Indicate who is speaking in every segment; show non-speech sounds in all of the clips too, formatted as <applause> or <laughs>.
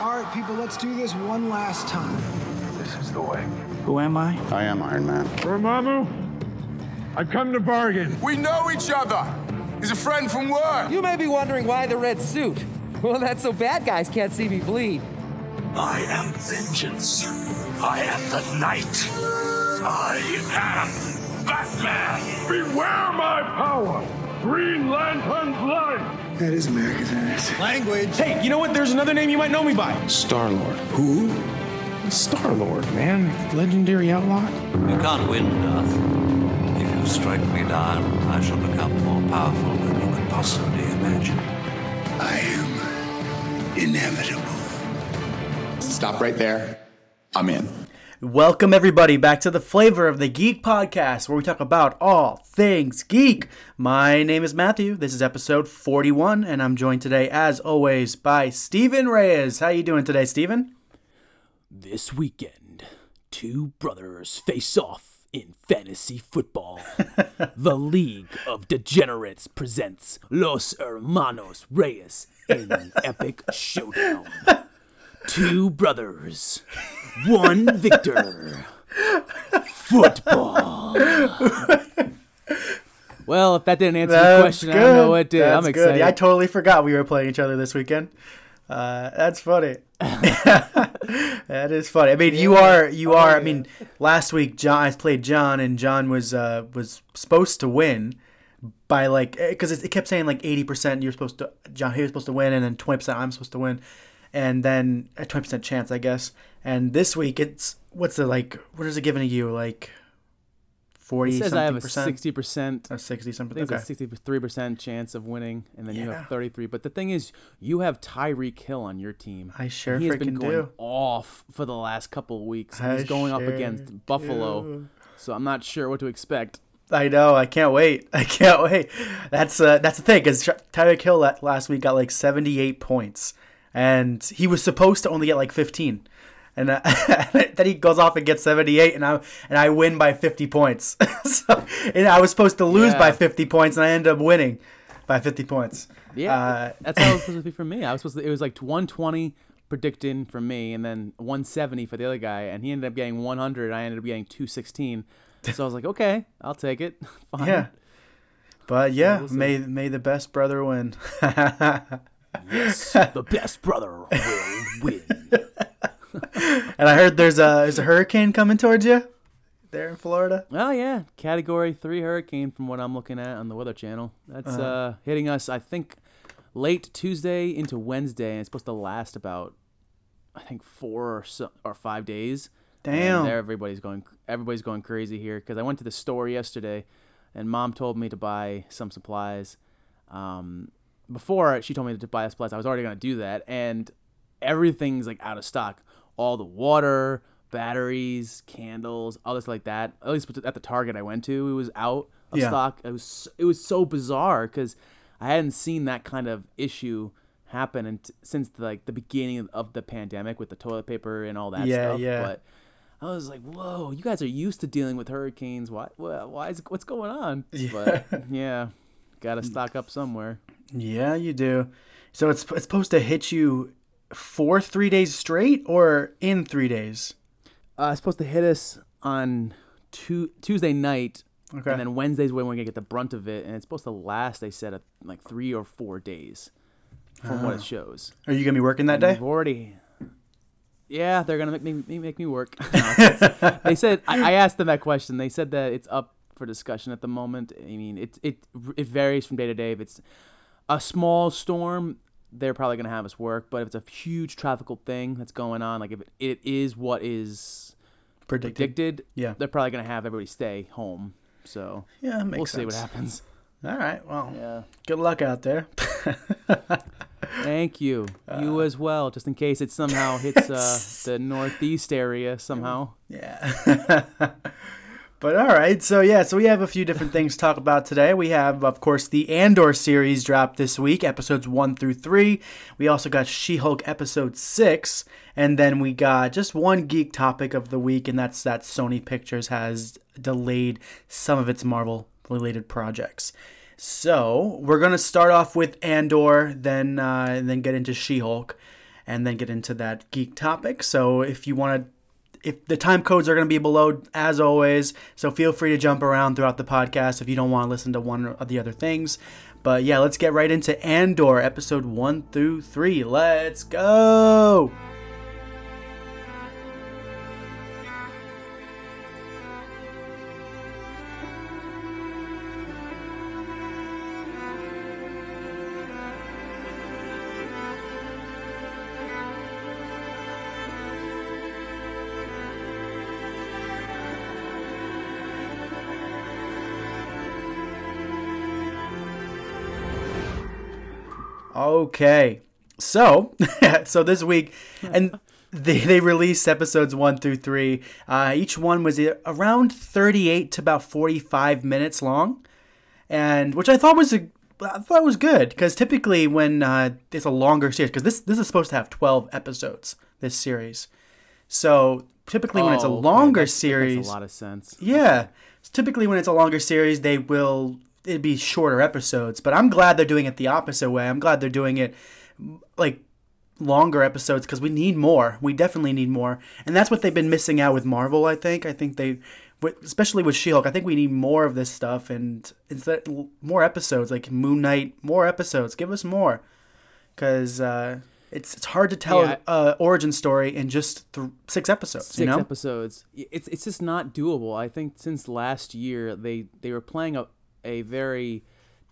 Speaker 1: All right, people, let's do this one last time.
Speaker 2: This is the way.
Speaker 3: Who am I?
Speaker 4: I am Iron Man.
Speaker 5: Dormammu, I've come to bargain.
Speaker 6: We know each other. He's a friend from work.
Speaker 7: You may be wondering why the red suit. Well, that's so bad guys can't see me bleed.
Speaker 8: I am vengeance. I am the night. I am Batman.
Speaker 5: Beware my power. Green Lantern's light.
Speaker 1: That is America's ass.
Speaker 2: Language.
Speaker 9: Hey, you know what? There's another name you might know me by.
Speaker 10: Star Lord. Who? Star Lord, man. Legendary outlaw.
Speaker 11: You can't win, Darth. If you strike me down, I shall become more powerful than you could possibly imagine.
Speaker 8: I am inevitable.
Speaker 4: Stop right there. I'm in.
Speaker 3: Welcome, everybody, back to the Flavor of the Geek podcast, where we talk about all things geek. My name is Matthew. This is episode 41, and I'm joined today, as always, by Steven Reyes. How are you doing today, Steven?
Speaker 12: This weekend, two brothers face off in fantasy football. <laughs> the League of Degenerates presents Los Hermanos Reyes in an epic showdown. <laughs> Two brothers, one victor. Football.
Speaker 13: Well, if that didn't answer
Speaker 3: That's
Speaker 13: the question, I don't know what did.
Speaker 3: That's
Speaker 13: I'm
Speaker 3: good.
Speaker 13: excited.
Speaker 3: Yeah, I totally forgot we were playing each other this weekend. Uh, that's funny. <laughs> that is funny. I mean, you are you are. I mean, last week John I played John, and John was uh, was supposed to win by like because it, it kept saying like eighty percent you're supposed to John he was supposed to win, and then twenty percent I'm supposed to win, and then a twenty percent chance I guess. And this week it's what's the like what is it giving to you like forty
Speaker 13: It says
Speaker 3: something
Speaker 13: I have a
Speaker 3: percent?
Speaker 13: sixty percent.
Speaker 3: A sixty something.
Speaker 13: I think
Speaker 3: Okay.
Speaker 13: it's a sixty-three percent chance of winning, and then you have thirty-three. But the thing is, you have Tyreek Hill on your team.
Speaker 3: I sure
Speaker 13: he has been going
Speaker 3: do.
Speaker 13: off for the last couple of weeks.
Speaker 3: I
Speaker 13: He's going up
Speaker 3: sure
Speaker 13: against Buffalo, so I'm not sure what to expect.
Speaker 3: I know. I can't wait. <laughs> I can't wait. That's uh, that's the thing because Tyreek Hill last week got like 78 points, and he was supposed to only get like 15, and uh, <laughs> then he goes off and gets 78, and I and I win by 50 points. <laughs> so and I was supposed to lose
Speaker 13: Yeah.
Speaker 3: by 50 points, and I ended up winning by 50 points.
Speaker 13: Yeah,
Speaker 3: Uh,
Speaker 13: that's how it was supposed to be for me. I was supposed to. It was like 120 predicting for me, and then 170 for the other guy, and he ended up getting 100. I ended up getting 216. So I was like, okay, I'll take it. <laughs> Fine.
Speaker 3: yeah. But yeah,
Speaker 13: we'll
Speaker 3: may may the best brother win.
Speaker 12: Yes, the best brother will win. <laughs>
Speaker 3: and I heard there's a there's a hurricane coming towards you there in Florida.
Speaker 13: Oh yeah, Category Three hurricane from what I'm looking at on the Weather Channel. That's
Speaker 3: Uh-huh.
Speaker 13: uh, hitting us. I think late Tuesday into Wednesday, and it's supposed to last about I think four or so, or five days.
Speaker 3: Damn.
Speaker 13: there everybody's going everybody's going crazy here because I went to the store yesterday, and mom told me to buy some supplies. Um, before she told me to buy supplies, I was already gonna do that, and everything's like out of stock. All the water, batteries, candles, all this like that. At least at the Target I went to, it was out of
Speaker 3: Yeah.
Speaker 13: stock. It was it was so bizarre because I hadn't seen that kind of issue happen and since like the beginning of the pandemic with the toilet paper and all that
Speaker 3: Yeah,
Speaker 13: stuff.
Speaker 3: yeah.
Speaker 13: But I was like, whoa, you guys are used to dealing with hurricanes. Why? Why? why is what's going on? <laughs> But yeah, got to stock up somewhere.
Speaker 3: Yeah, you do. So it's it's supposed to hit you for three days straight, or in three days.
Speaker 13: Uh, it's supposed to hit us on tu- Tuesday night,
Speaker 3: Okay.
Speaker 13: and then Wednesday's when we're gonna get the brunt of it, and it's supposed to last. They said like three or four days, from what
Speaker 3: Ah.
Speaker 13: it shows.
Speaker 3: Are you gonna be working that
Speaker 13: And
Speaker 3: day?
Speaker 13: We've already. Yeah, they're gonna make me me- make me work. <laughs> No, they said I, I asked them that question. They said that it's up for discussion at the moment. I mean, it it it varies from day to day. If it's a small storm, they're probably gonna have us work. But if it's a huge tropical thing that's going on, like if it, it is what is
Speaker 3: Predicted.
Speaker 13: predicted,
Speaker 3: Yeah.
Speaker 13: they're probably gonna have everybody stay home. So
Speaker 3: Yeah,
Speaker 13: we'll see what happens.
Speaker 3: All right. Well,
Speaker 13: Yeah.
Speaker 3: good luck out there. <laughs>
Speaker 13: Thank you. you as well, just in case it somehow hits uh, <laughs> the northeast area somehow.
Speaker 3: Yeah. <laughs> but all right, so yeah, so we have a few different things to talk about today. We have, of course, the Andor series dropped this week, episodes one through three. We also got She-Hulk episode six, and then we got just one geek topic of the week, and that's that Sony Pictures has delayed some of its Marvel-related projects. So we're gonna start off with Andor, then uh, and then get into She-Hulk. and then get into that geek topic. So if you want to if the time codes are going to be below as always so feel free to jump around throughout the podcast if you don't want to listen to one of the other things. But yeah let's get right into andor episode 1 through 3 let's go Okay. So, <laughs> so this week, and <laughs> they, they released episodes one through three. Uh, each one was around 38 to about 45 minutes long, and which I thought was a I thought was good because typically when uh, it's a longer series, because this this is supposed to have 12 episodes. This series, so typically when it's a
Speaker 13: Oh, okay,
Speaker 3: longer
Speaker 13: that- that makes
Speaker 3: series,
Speaker 13: a lot of sense.
Speaker 3: Yeah, typically when it's a longer series, they will it'd be shorter episodes. But I'm glad they're doing it the opposite way. I'm glad they're doing it like longer episodes because we need more. We definitely need more, and that's what they've been missing out with Marvel. I think. I think they, especially with She-Hulk, I think we need more of this stuff and instead more episodes like Moon Knight. More episodes. Give us more, because uh, it's it's hard to tell
Speaker 13: Yeah,
Speaker 3: a origin story in just th- six episodes.
Speaker 13: six
Speaker 3: you know.
Speaker 13: episodes. It's it's just not doable. I think since last year they they were playing a a very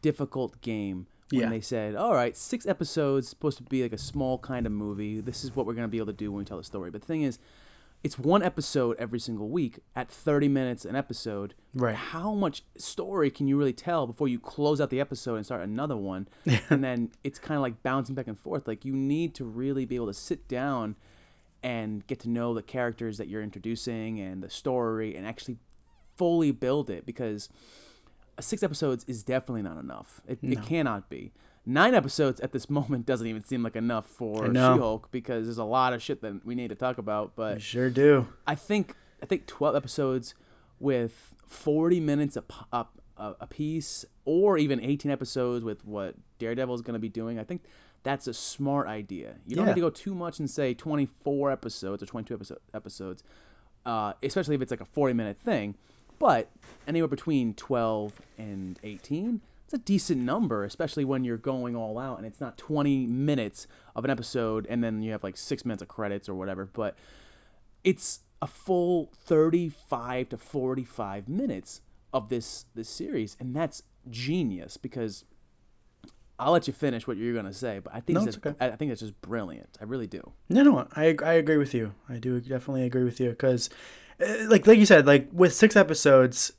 Speaker 13: difficult game when
Speaker 3: Yeah.
Speaker 13: they said, "All right, six episodes supposed to be like a small kind of movie. This is what we're gonna be able to do when we tell the story." But the thing is, it's one episode every single week at 30 minutes an episode.
Speaker 3: Right.
Speaker 13: How much story can you really tell before you close out the episode and start another one? <laughs> and then it's kind of like bouncing back and forth. Like you need to really be able to sit down and get to know the characters that you're introducing and the story and actually fully build it because six episodes is definitely not enough. It,
Speaker 3: No.
Speaker 13: it cannot be. Nine episodes at this <laughs> moment doesn't even seem like enough for She-Hulk because there's a lot of shit that we need to talk about. But
Speaker 3: We sure do.
Speaker 13: I think I think 12 episodes with 40 minutes a a piece, or even 18 episodes with what Daredevil is going to be doing. I think that's a smart idea. You don't
Speaker 3: Yeah.
Speaker 13: need to go too much and say 24 episodes or 22 episode, episodes, uh, especially if it's like a 40 minute thing. But anywhere between 12 and 18, it's a decent number, especially when you're going all out and it's not 20 minutes of an episode and then you have like six minutes of credits or whatever. But it's a full 35 to 45 minutes of this this series and that's genius because I'll let you finish what you're gonna say, but I think
Speaker 3: No,
Speaker 13: that's
Speaker 3: okay.
Speaker 13: I I think that's just brilliant. I really do.
Speaker 3: No, no, I I agree with you. I do definitely agree with you because, Uh, like like you said, like with six episodes,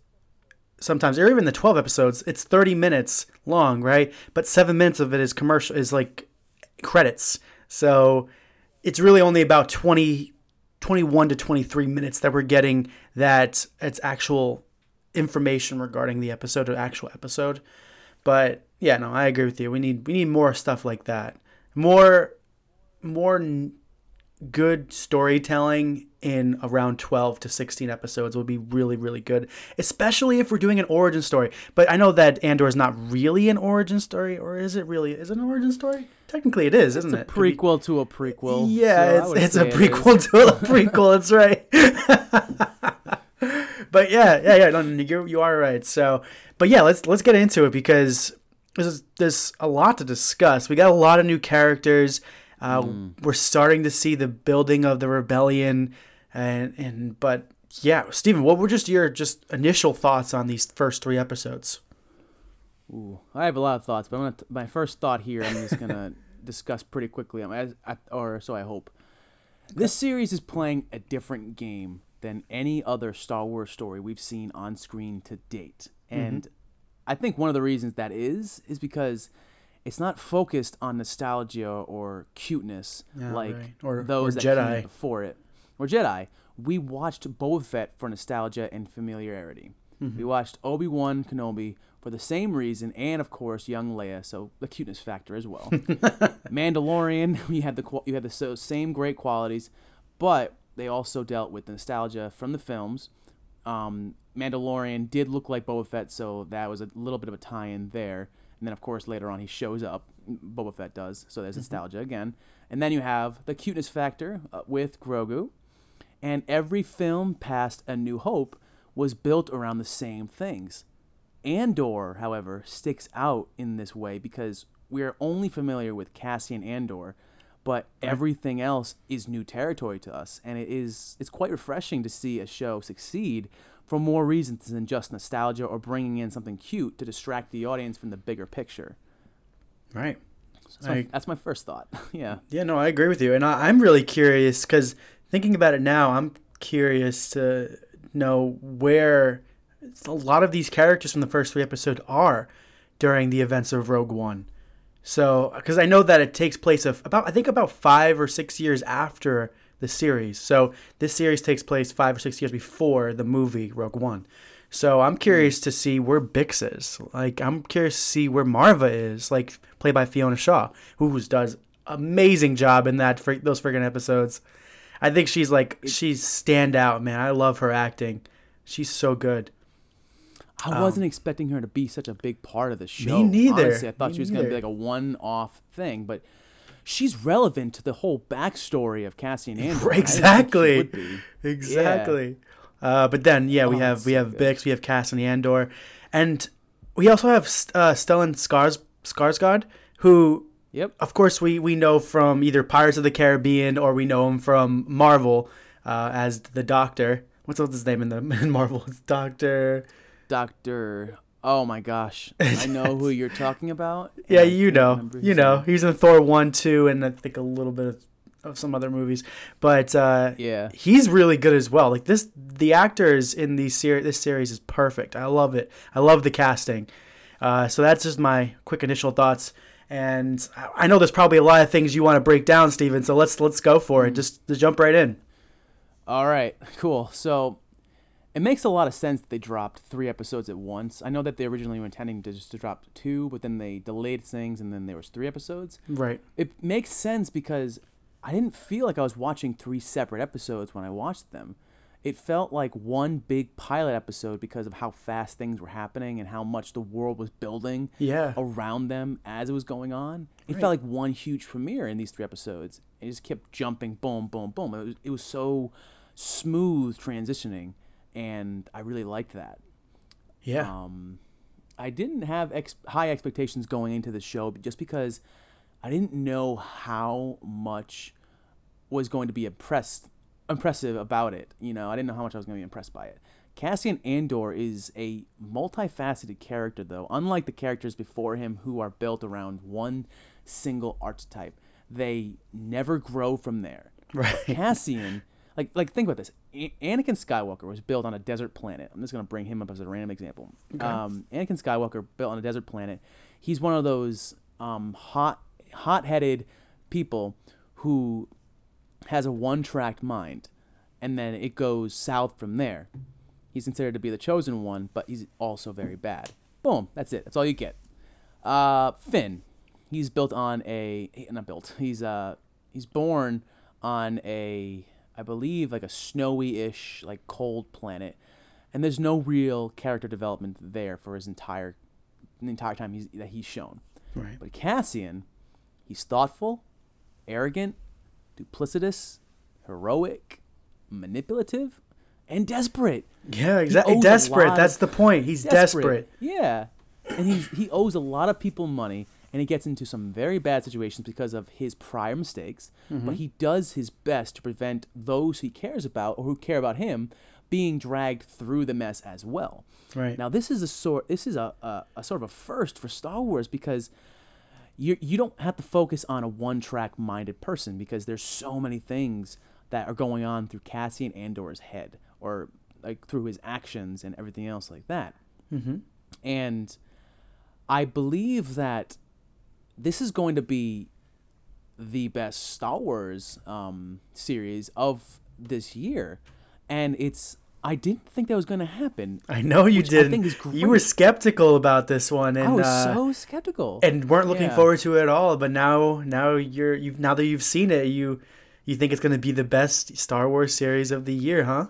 Speaker 3: sometimes or even the twelve episodes, it's thirty minutes long, right? But seven minutes of it is commercial, is like credits. So it's really only about 20, 21 to twenty three minutes that we're getting that it's actual information regarding the episode or actual episode. But yeah, no, I agree with you. We need we need more stuff like that. More more good storytelling in around 12 to 16 episodes would be really really good especially if we're doing an origin story but i know that andor is not really an origin story or is it really is it an origin story technically it is isn't
Speaker 13: It's a
Speaker 3: it
Speaker 13: prequel to a prequel.
Speaker 3: yeah,
Speaker 13: so
Speaker 3: it's, it's a
Speaker 13: say it
Speaker 3: prequel to a <laughs> prequel. That's right. <laughs> but yeah, yeah, yeah. No, no, you you are right. So, but yeah, let's let's get into it because there's there's a lot to discuss. We got a lot of new characters. Uh, hmm. We're starting to see the building of the rebellion, and and but yeah, Steven, what were just your just initial thoughts on these first three episodes?
Speaker 13: Ooh, I have a lot of thoughts, but I'm gonna t- my first thought here I'm just gonna <laughs> discuss pretty quickly. I'm as, I, or so I hope. This series is playing a different game than any other Star Wars story we've seen on screen to date, mm-hmm. and I think one of the reasons that is is because it's not focused on nostalgia or cuteness
Speaker 3: Yeah,
Speaker 13: like
Speaker 3: right. Or-
Speaker 13: those
Speaker 3: or
Speaker 13: that
Speaker 3: Jedi.
Speaker 13: came before it. Or Jedi. We watched Boba Fett for nostalgia and familiarity.
Speaker 3: Mhm.
Speaker 13: We watched Obi Wan Kenobi for the same reason, and of course, young Leia, so the cuteness factor as well. <laughs> Mandalorian, <laughs> we had the you had the so, same great qualities, but they also dealt with the nostalgia from the films. Um, Mandalorian did look like Boba Fett, so that was a little bit of a tie-in there. And then, of course, later on he shows up. Boba Fett does. So there's nostalgia again. And then you have the cuteness factor uh, with Grogu. And every film past A New Hope was built around the same things. Andor, however, sticks out in this way because we're only familiar with Cassian Andor, but everything else is new territory to us, and it is it's quite refreshing to see a show succeed for more reasons than just nostalgia or bringing in something cute to distract the audience from the bigger picture.
Speaker 3: Right.
Speaker 13: That's my,
Speaker 3: I-
Speaker 13: that's my first thought. <laughs> yeah.
Speaker 3: Yeah, no, I agree with you, and I, I'm really curious because thinking about it now, I'm curious to know where a lot of these characters from the first three episodes are during the events of Rogue One. So, because I know that it takes place of about I think about five or six years after the series. So this series takes place five or six years before the movie Rogue One. So I'm curious to see where Bix is. Like I'm curious to see where Maarva is, like played by Fiona Shaw, who does amazing job in that fr- those friggin' episodes. I think she's like she's stand out, man. I love her acting. She's so good.
Speaker 13: I
Speaker 3: Um,
Speaker 13: wasn't expecting her to be such a big part of the show.
Speaker 3: Me neither.
Speaker 13: Honestly, I thought
Speaker 3: Me
Speaker 13: she was going to be like a one-off thing, but she's relevant to the whole backstory of Cassian Andor. and I didn't think she
Speaker 3: exactly. Exactly. Uh, but then, yeah, we
Speaker 13: Oh,
Speaker 3: have we
Speaker 13: so
Speaker 3: have Bix, we have Cassian Andor, and we also have uh, Stellan Skars Skarsgård, who,
Speaker 13: yep,
Speaker 3: of course, we we know from either Pirates of the Caribbean or we know him from Marvel uh, as the Doctor. What's what's his name in the <laughs> in Marvel? It's Doctor.
Speaker 13: Doctor. Oh my gosh, <laughs> I know who you're talking about.
Speaker 3: Yeah, you know, you know,
Speaker 13: name.
Speaker 3: he's in Thor one, two, and I think a little bit of, of some other movies. But uh,
Speaker 13: Yeah.
Speaker 3: he's really good as well. Like this, the actors in these series, this series is perfect. I love it. I love the casting. Uh, so that's just my quick initial thoughts. And I- know there's probably a lot of things you want to break down, Steven. So let's let's go for
Speaker 13: Mm.
Speaker 3: it. Just, just jump right in.
Speaker 13: All right, <laughs> cool. So it makes a lot of sense that they dropped three episodes at once. I know that they originally were intending to just to drop two, but then they delayed things, and then there was three episodes.
Speaker 3: Right.
Speaker 13: It makes sense because I didn't feel like I was watching three separate episodes when I watched them. It felt like one big pilot episode because of how fast things were happening and how much the world was building
Speaker 3: Yeah.
Speaker 13: around them as it was going on. It
Speaker 3: Right.
Speaker 13: felt like one huge premiere in these three episodes. It just kept jumping, boom, boom, boom. It was, it was so smooth transitioning, and I really liked that.
Speaker 3: Yeah.
Speaker 13: Um, I didn't have ex- high expectations going into the show, just because I didn't know how much was going to be impressed, impressive about it. You know, I didn't know how much I was going to be impressed by it. Cassian Andor is a multifaceted character, though. Unlike the characters before him, who are built around one single archetype, they never grow from there. <laughs>
Speaker 3: Right.
Speaker 13: Cassian, like, like think about this. A- Anakin Skywalker was built on a desert planet. I'm just gonna bring him up as a random example.
Speaker 3: Okay.
Speaker 13: Um, Anakin Skywalker built on a desert planet. He's one of those um, hot, hot-headed people who has a one-track mind, and then it goes south from there. He's considered to be the chosen one, but he's also very bad. Boom, that's it. That's all you get. Uh, Finn, he's built on a not built. He's uh he's born on a I believe like a snowy-ish like cold planet, and there's no real character development there for his entire the entire time he's, that he's shown.
Speaker 3: Right.
Speaker 13: But Cassian, he's thoughtful, arrogant, duplicitous, heroic, manipulative, and desperate.
Speaker 3: Yeah, exactly. Desperate. That's
Speaker 13: of-
Speaker 3: the point. He's desperate.
Speaker 13: Yeah, and he he owes a lot of people money, and he gets into some very bad situations because of his prior mistakes. But
Speaker 3: Mhm.
Speaker 13: he does his best to prevent those he cares about or who care about him being dragged through the mess as well.
Speaker 3: Right.
Speaker 13: Now this is a sort this is a, a, a sort of a first for Star Wars because you you don't have to focus on a one track minded person because there's so many things that are going on through Cassian Andor's head or like through his actions and everything else like that.
Speaker 3: Mm-hmm.
Speaker 13: And I believe that this is going to be the best Star Wars um, series of this year, and it's. I didn't think that was going to happen.
Speaker 3: I know you
Speaker 13: which
Speaker 3: did.
Speaker 13: I think is great.
Speaker 3: You were skeptical about this one, and
Speaker 13: I was
Speaker 3: uh,
Speaker 13: so skeptical
Speaker 3: and weren't looking
Speaker 13: Yeah.
Speaker 3: forward to it at all. But now, now you're you've now that you've seen it, you you think it's going to be the best Star Wars series of the year, huh?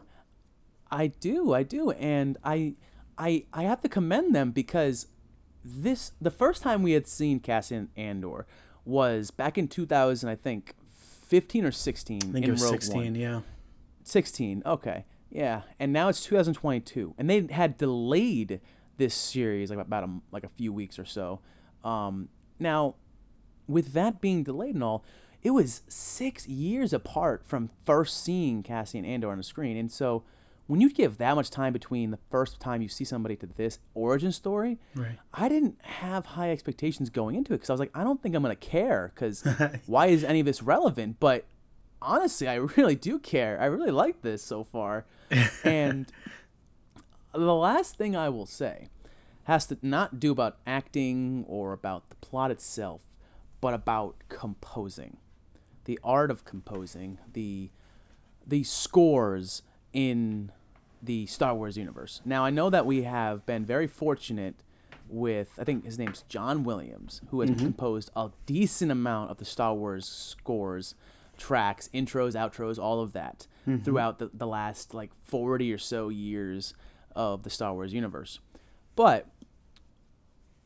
Speaker 13: I do, I do, and I, I, I have to commend them because this the first time we had seen Cassian Andor was back in 2000, I think, 15 or 16
Speaker 3: I think
Speaker 13: in
Speaker 3: it was
Speaker 13: Rogue
Speaker 3: 16,
Speaker 13: One.
Speaker 3: yeah.
Speaker 13: 16. Okay. Yeah. And now it's 2022. And they had delayed this series like about a, like a few weeks or so. Um, now, with that being delayed and all, it was six years apart from first seeing Cassian Andor on the screen. And so when you give that much time between the first time you see somebody to this origin story,
Speaker 3: Right.
Speaker 13: I didn't have high expectations going into it because I was like, I don't think I'm going to care because <laughs> why is any of this relevant? But honestly, I <laughs> really do care. I really like this so far. <laughs> and the last thing I will say has to not do about acting or about the plot itself, but about composing. The art of composing, the the scores in the Star Wars universe. Now I know that we have been very fortunate with I think his name's John Williams, who has
Speaker 3: Mhm.
Speaker 13: composed a decent amount of the Star Wars scores, tracks, intros, outros, all of that
Speaker 3: Mhm.
Speaker 13: throughout the, the last like 40 or so years of the Star Wars universe. But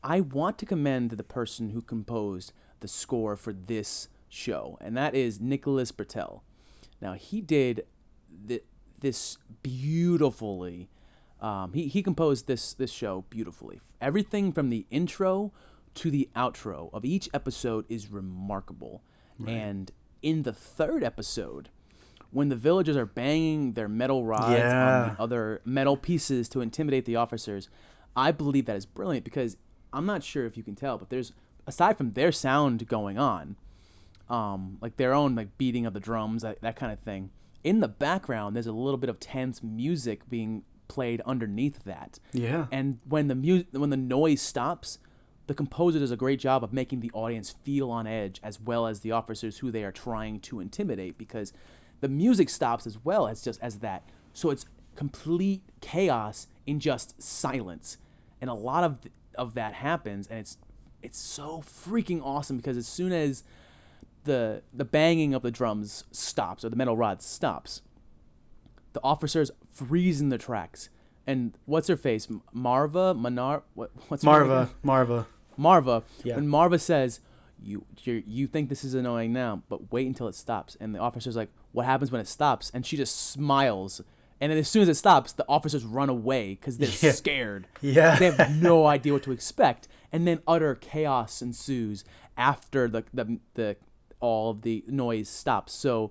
Speaker 13: I want to commend the person who composed the score for this show, and that is Nicholas Britell. Now he did th- this beautifully. Um, he he composed this this show beautifully. Everything from the intro to the outro of each episode is remarkable.
Speaker 3: Right.
Speaker 13: And in the third episode, when the villagers are banging their metal rods
Speaker 3: Yeah.
Speaker 13: on the other metal pieces to intimidate the officers, I believe that is brilliant because I'm not sure if you can tell, but there's aside from their sound going on, um, like their own like beating of the drums, that, that kind of thing. In the background, there's a little bit of tense music being played underneath that.
Speaker 3: Yeah.
Speaker 13: And when the mu- when the noise stops, the composer does a great job of making the audience feel on edge as well as the officers who they are trying to intimidate because the music stops as well as just as that. So it's complete chaos in just silence. And a lot of th- of that happens and it's it's so freaking awesome because as soon as the the banging of the drums stops or the metal rod stops, the officers freeze in the tracks. And what's her face? Maarva, Manar, what? What's her Maarva?
Speaker 3: Maarva.
Speaker 13: Maarva.
Speaker 3: Yeah.
Speaker 13: When Maarva says, "You you you think this is annoying now, but wait until it stops," and the officer's like, "What happens when it stops?" And she just smiles. And then as soon as it stops, the officers run away because they're
Speaker 3: Yeah.
Speaker 13: scared.
Speaker 3: Yeah.
Speaker 13: They have no <laughs> idea what to expect, and then utter chaos ensues after the the, the all of the noise stops. So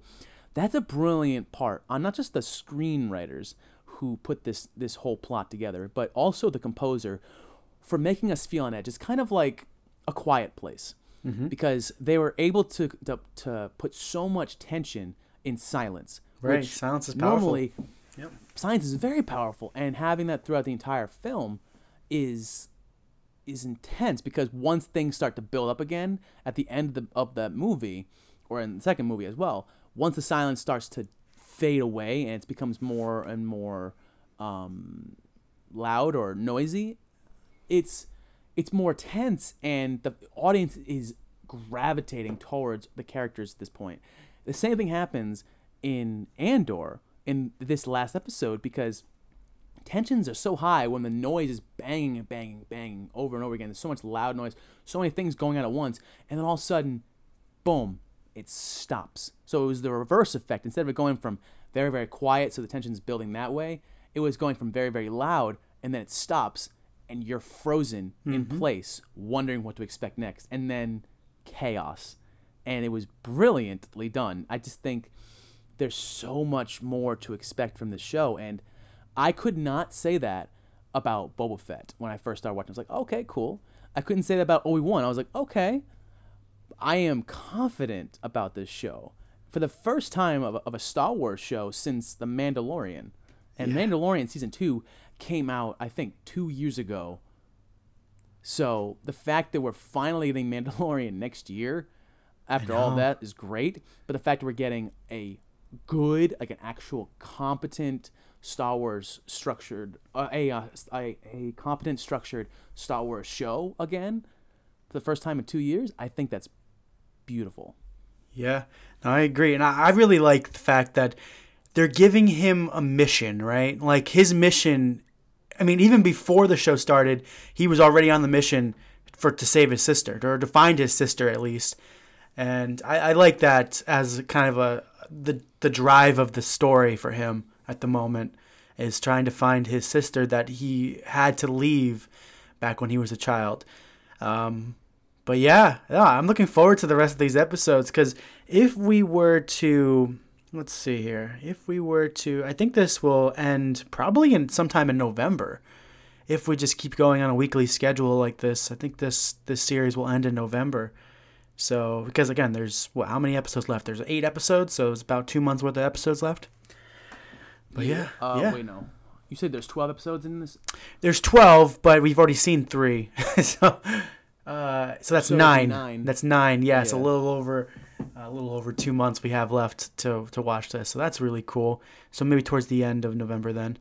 Speaker 13: that's a brilliant part on not just the screenwriters who put this this whole plot together, but also the composer for making us feel on edge. It's kind of like a quiet place
Speaker 3: Mhm.
Speaker 13: because they were able to, to to put so much tension in silence.
Speaker 3: Right,
Speaker 13: which
Speaker 3: silence is powerful.
Speaker 13: Normally,
Speaker 3: Yep.
Speaker 13: science is very powerful, and having that throughout the entire film is is intense because once things start to build up again at the end of the of the movie, or in the second movie as well, once the silence starts to fade away and it becomes more and more um, loud or noisy, it's it's more tense and the audience is gravitating towards the characters at this point. The same thing happens in Andor in this last episode because tensions are so high when the noise is banging and banging, banging over and over again. There's so much loud noise, so many things going on at once, and then all of a sudden, boom, it stops. So it was the reverse effect. Instead of it going from very, very quiet, so the tension's building that way, it was going from very, very loud, and then it stops, and you're frozen in
Speaker 3: Mhm.
Speaker 13: place, wondering what to expect next, and then chaos. And it was brilliantly done. I just think there's so much more to expect from this show, and I could not say that about Boba Fett when I first started watching. I was like, okay, cool. I couldn't say that about Obi Wan. I was like, okay, I am confident about this show for the first time of, of a Star Wars show since The Mandalorian. And
Speaker 3: Yeah.
Speaker 13: Mandalorian season two came out, I think, two years ago. So the fact that we're finally getting Mandalorian <laughs> next year, after all that, is great. But the fact that we're getting a good, like an actual competent Star Wars structured, uh, a, uh, a a competent structured Star Wars show again for the first time in two years, I think that's beautiful.
Speaker 3: Yeah, no, I agree, and I, I really like the fact that they're giving him a mission, right? Like his mission I mean, even before the show started, he was already on the mission for to save his sister or to find his sister at least. And I, I like that as kind of a the the drive of the story for him at the moment is trying to find his sister that he had to leave back when he was a child. Um, but yeah, yeah, I'm looking forward to the rest of these episodes because if we were to, let's see here, if we were to, I think this will end probably in sometime in November. If we just keep going on a weekly schedule like this, I think this this series will end in November. So because again, there's how many episodes left? There's eight episodes, so it's about two months worth of episodes left. But yeah,
Speaker 13: Uh,
Speaker 3: yeah.
Speaker 13: Wait, no. You said there's 12 episodes in this?
Speaker 3: There's 12, but we've already seen three. <laughs> so, uh, so that's
Speaker 13: So
Speaker 3: nine.
Speaker 13: nine.
Speaker 3: That's nine. Yeah, it's a little over, a little over two months we have left to to watch this. So that's really cool. So maybe towards the end of November then.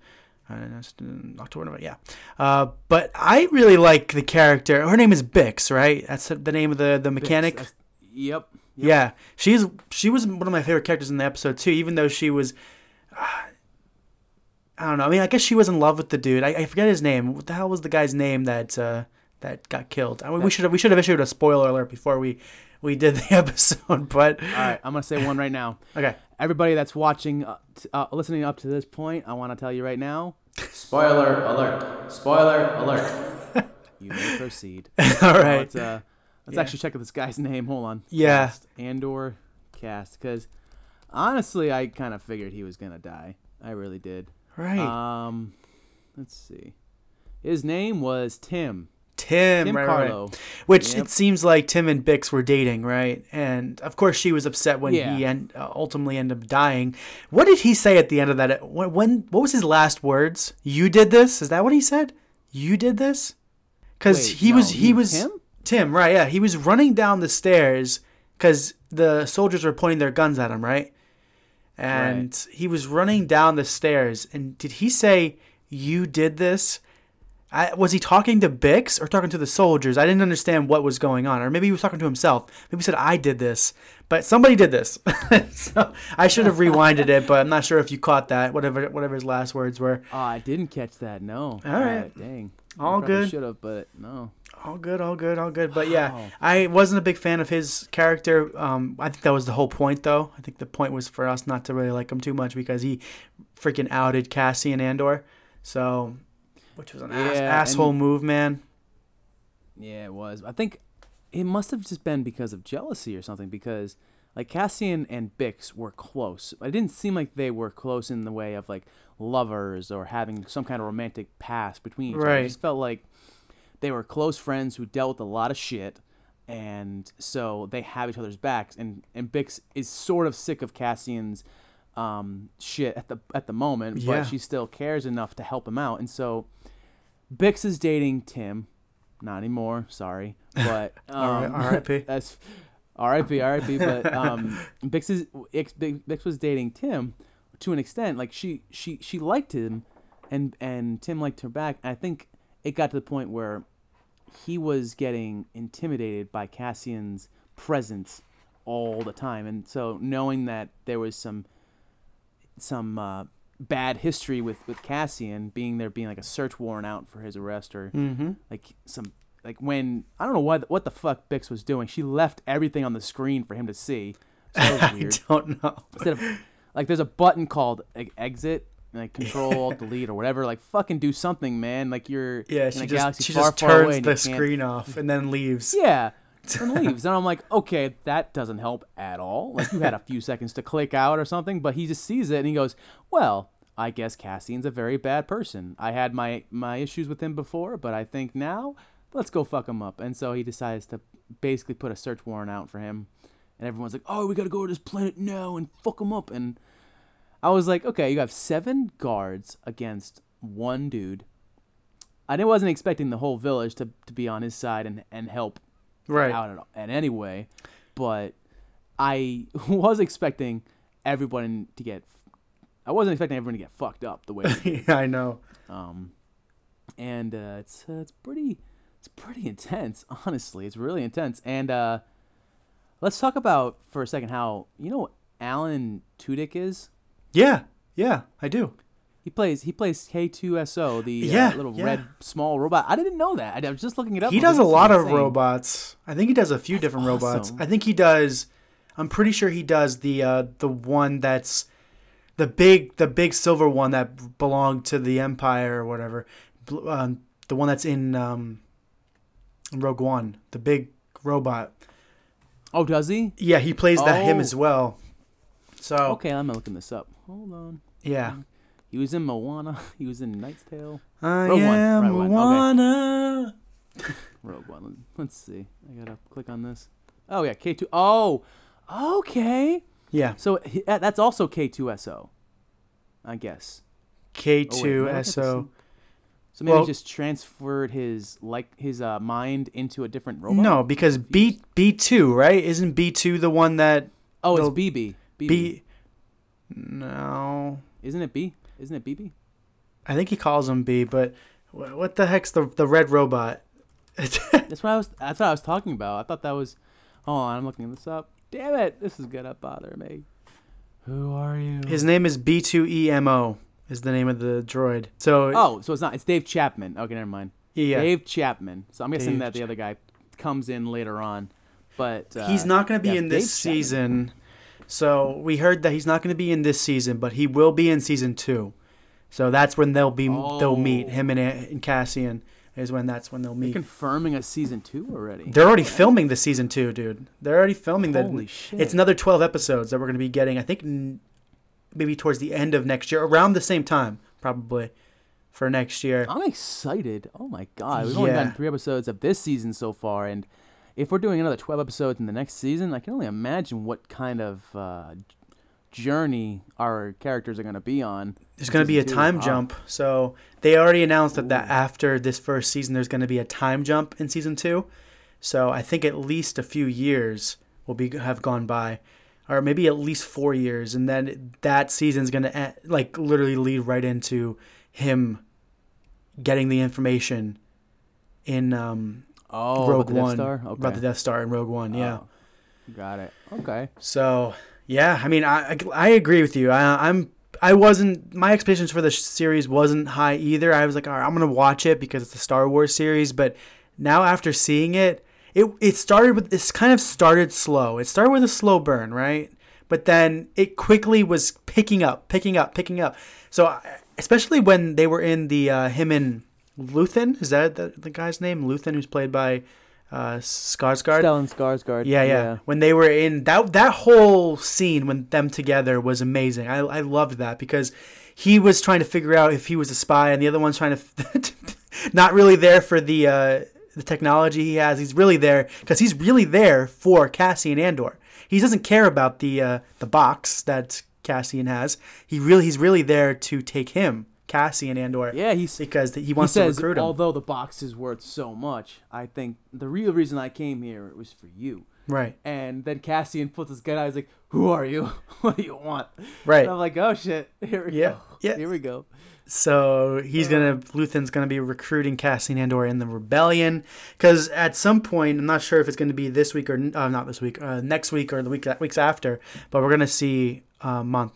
Speaker 3: Uh, that's, uh, October, November, yeah. Uh, but I really like the character. Her name is Bix, right? That's the name of the the mechanic.
Speaker 13: That's- Yep.
Speaker 3: Yeah, she's she was one of my favorite characters in the episode too. Even though she was, I don't know. I mean, I guess she was in love with the dude. I, I forget his name. What the hell was the guy's name that uh, that got killed? I mean, we should have we should have issued a spoiler alert before we we did the <laughs> episode. But
Speaker 13: All right, I'm gonna say one right now. <laughs>
Speaker 3: Okay.
Speaker 13: Everybody that's watching, uh, t- uh, listening up to this point, I want to tell you right now. Spoiler alert! Spoiler alert! <laughs> you may proceed.
Speaker 3: all right. Now.
Speaker 13: Let's, uh, let's
Speaker 3: Yeah.
Speaker 13: actually check out this guy's name. Hold on.
Speaker 3: Yeah.
Speaker 13: Cast, Andor cast, because honestly, I kind of figured he was gonna die. I really did.
Speaker 3: Right.
Speaker 13: Um, let's see. His name was Tim.
Speaker 3: Tim,
Speaker 13: Tim
Speaker 3: right, right, right.
Speaker 13: Karlo.
Speaker 3: Which
Speaker 13: Yep.
Speaker 3: it seems like Tim and Bix were dating, right? And of course, she was upset when
Speaker 13: Yeah.
Speaker 3: he en- uh, ultimately ended up dying. What did he say at the end of that? When, when what was his last words? You did this? Is that what he said? You did this? Because he
Speaker 13: no,
Speaker 3: was he was
Speaker 13: Tim?
Speaker 3: Tim, right? Yeah, he was running down the stairs because the soldiers were pointing their guns at him, right? And he was running down the stairs. And did he say, "You did this"? I, was he talking to Bix or talking to the soldiers? I didn't understand what was going on, or maybe he was talking to himself. Maybe he said, "I did this," but somebody did this. <laughs> so I should have rewinded it, but I'm not sure if you caught that. Whatever, whatever his last words were.
Speaker 13: Oh, I didn't catch that. No.
Speaker 3: All right.
Speaker 13: Uh, dang.
Speaker 3: All good.
Speaker 13: Should have, but no.
Speaker 3: All good, all good, all good. But yeah,
Speaker 13: Wow.
Speaker 3: I wasn't a big fan of his character. Um, I think that was the whole point, though. I think the point was for us not to really like him too much because he freaking outed Cassian Andor. So, which was an ass- asshole
Speaker 13: and-
Speaker 3: move, man.
Speaker 13: Yeah, it was. I think it must have just been because of jealousy or something. Because like Cassian and Bix were close. It didn't seem like they were close in the way of like lovers or having some kind of romantic past between each other.
Speaker 3: Right.
Speaker 13: It just felt like they were close friends who dealt with a lot of shit, and so they have each other's backs. And and Bix is sort of sick of Cassian's um, shit at the at the moment,
Speaker 3: Yeah.
Speaker 13: but she still cares enough to help him out. And so Bix is dating Tim. Not anymore. Sorry, but <laughs> um,
Speaker 3: R.I.P..
Speaker 13: That's <laughs> R.I.P. R.I.P. But um, Bix is Bix, Bix was dating Tim to an extent. Like she she she liked him, and and Tim liked her back. I think it got to the point where he was getting intimidated by Cassian's presence all the time, and so knowing that there was some some uh, bad history with with Cassian being there, being like a search warrant out for his arrest, or
Speaker 3: Mhm.
Speaker 13: like some like when I don't know what what the fuck Bix was doing. She left everything on the screen for him to see. So that was <laughs>
Speaker 3: I don't know.
Speaker 13: Instead of like, there's a button called like, exit. Like control <laughs> delete or whatever, like fucking do something, man. Like you're
Speaker 3: Yeah,
Speaker 13: in
Speaker 3: she
Speaker 13: a
Speaker 3: just
Speaker 13: galaxy
Speaker 3: she
Speaker 13: far,
Speaker 3: just turns the screen <laughs> off and then leaves.
Speaker 13: yeah, and <laughs> leaves. And I'm like, okay, that doesn't help at all. Like you had a few seconds to click out or something, but he just sees it and he goes, well, I guess Cassian's a very bad person. I had my my issues with him before, but I think now let's go fuck him up. And so he decides to basically put a search warrant out for him. And everyone's like, oh, we gotta go to this planet now and fuck him up. And I was like, okay, you have seven guards against one dude. I wasn't expecting the whole village to, to be on his side and, and help
Speaker 3: Right.
Speaker 13: out at, in any way, but I <laughs> was expecting everyone to get. I wasn't expecting everyone to get fucked up the way.
Speaker 3: Yeah, <laughs> I know.
Speaker 13: Um, and uh, it's uh, it's pretty it's pretty intense. <laughs> Honestly, it's really intense. And uh, let's talk about for a second how you know Alan Tudyk is.
Speaker 3: Yeah, yeah, I do.
Speaker 13: He plays he plays K2SO, the
Speaker 3: Yeah,
Speaker 13: uh, little
Speaker 3: yeah.
Speaker 13: red small robot. I didn't know that. I, was just looking it up.
Speaker 3: He does a lot of
Speaker 13: insane.
Speaker 3: robots. I think he does a few different robots. I think he does. I'm pretty sure he does the uh, the one that's the big the big silver one that belonged to the Empire or whatever. Um, the one that's in um, Rogue One, the big robot.
Speaker 13: Oh, does he?
Speaker 3: Yeah, he plays that him
Speaker 13: Oh.
Speaker 3: as well. So
Speaker 13: Okay, I'm looking this up. Hold on.
Speaker 3: yeah,
Speaker 13: He was in Moana. <laughs> He was in Knight's Tale.
Speaker 3: I
Speaker 13: Rogue One,
Speaker 3: am
Speaker 13: right one, okay.
Speaker 3: Moana. <laughs>
Speaker 13: Rogue One. Let's see. I gotta click on this. Oh yeah, K2. Oh, okay.
Speaker 3: Yeah,
Speaker 13: So he, that's also K2SO. I guess.
Speaker 3: K
Speaker 13: Oh, wait,
Speaker 3: two
Speaker 13: did I look at
Speaker 3: S O.
Speaker 13: So maybe
Speaker 3: Well-
Speaker 13: he just transferred his like his uh, mind into a different robot.
Speaker 3: No, because B B two right? Isn't B two the one that
Speaker 13: Oh, it's BB. BB.
Speaker 3: B? No,
Speaker 13: Isn't it B? Isn't it BB?
Speaker 3: I think he calls him B. But what the heck's the the red robot? <laughs>
Speaker 13: That's what I was. That's what I was talking about. I thought that was. Hold on, I'm looking this up. Damn it! This is gonna bother me. Who are you?
Speaker 3: His name is B two E M O. Is the name of the droid. So
Speaker 13: Oh, so it's not. It's Dave Chapman. Okay, never mind.
Speaker 3: Yeah.
Speaker 13: Dave Chapman. So I'm guessing
Speaker 3: Dave
Speaker 13: that the other guy comes in later on, but uh,
Speaker 3: he's not to be
Speaker 13: yeah,
Speaker 3: in this
Speaker 13: Dave Chapman.
Speaker 3: So we heard that he's not going to be in this season, but he will be in season two. So that's when they'll be they'll meet
Speaker 13: Oh.
Speaker 3: him and, eh, and Cassian is when that's when they'll
Speaker 13: They're
Speaker 3: meet.
Speaker 13: confirming a season two already.
Speaker 3: They're already filming the season two, dude. They're already filming the.
Speaker 13: Holy shit.
Speaker 3: It's another twelve episodes that we're going to be getting. I think n- maybe towards the end of next year, around the same time, probably for next year.
Speaker 13: I'm excited. Oh my god, we've only
Speaker 3: Yeah.
Speaker 13: gotten three episodes of this season so far, and if we're doing another 12 episodes in the next season, I can only imagine what kind of uh, journey our characters are going to be on.
Speaker 3: There's going to be a time jump. So they already announced that, that after this first season, there's going to be a time jump in season two. So I think at least a few years will be have gone by, or maybe at least four years, and then that season's going to like literally lead right into him getting the information in um,
Speaker 13: Oh,
Speaker 3: Rogue
Speaker 13: about the Death
Speaker 3: One
Speaker 13: Star?
Speaker 3: about the Death Star in Rogue One. Yeah.
Speaker 13: Oh, got it. Okay.
Speaker 3: So yeah, I mean, I I, I agree with you. I, I'm I wasn't my expectations for the series wasn't high either. I was like, all right, I'm gonna watch it because it's a Star Wars series. But now after seeing it, it it started with this kind of started slow. It started with a slow burn, right? But then it quickly was picking up, picking up, picking up. So especially when they were in the uh, him and Luthen, is that the, the guy's name? Luthen, who's played by uh, Skarsgård.
Speaker 13: Stellan Skarsgård.
Speaker 3: Yeah, yeah, When they were in that that whole scene when them together was amazing. I I loved that because he was trying to figure out if he was a spy, and the other one's trying to <laughs> not really there for the uh, the technology he has. He's really there because he's really there for Cassian Andor. He doesn't care about the uh, the box that Cassian has. He really he's really there to take him. Cassian Andor.
Speaker 13: Yeah, he's
Speaker 3: because he
Speaker 13: He
Speaker 3: wants
Speaker 13: says,
Speaker 3: to recruit him.
Speaker 13: although the box is worth so much, I think the real reason I came here was for you.
Speaker 3: Right.
Speaker 13: And then Cassian puts his gun out. He's like, "Who are you? <laughs> what do you want?"
Speaker 3: Right.
Speaker 13: And I'm like, "Oh shit! <laughs> Here we
Speaker 3: Yeah,
Speaker 13: go.
Speaker 3: yeah.
Speaker 13: Here we go."
Speaker 3: So he's gonna Luthen's gonna be recruiting Cassian Andor in the rebellion because at some point I'm not sure if it's gonna be this week or uh, not this week, uh, next week or the week weeks after, but we're gonna see uh, Mon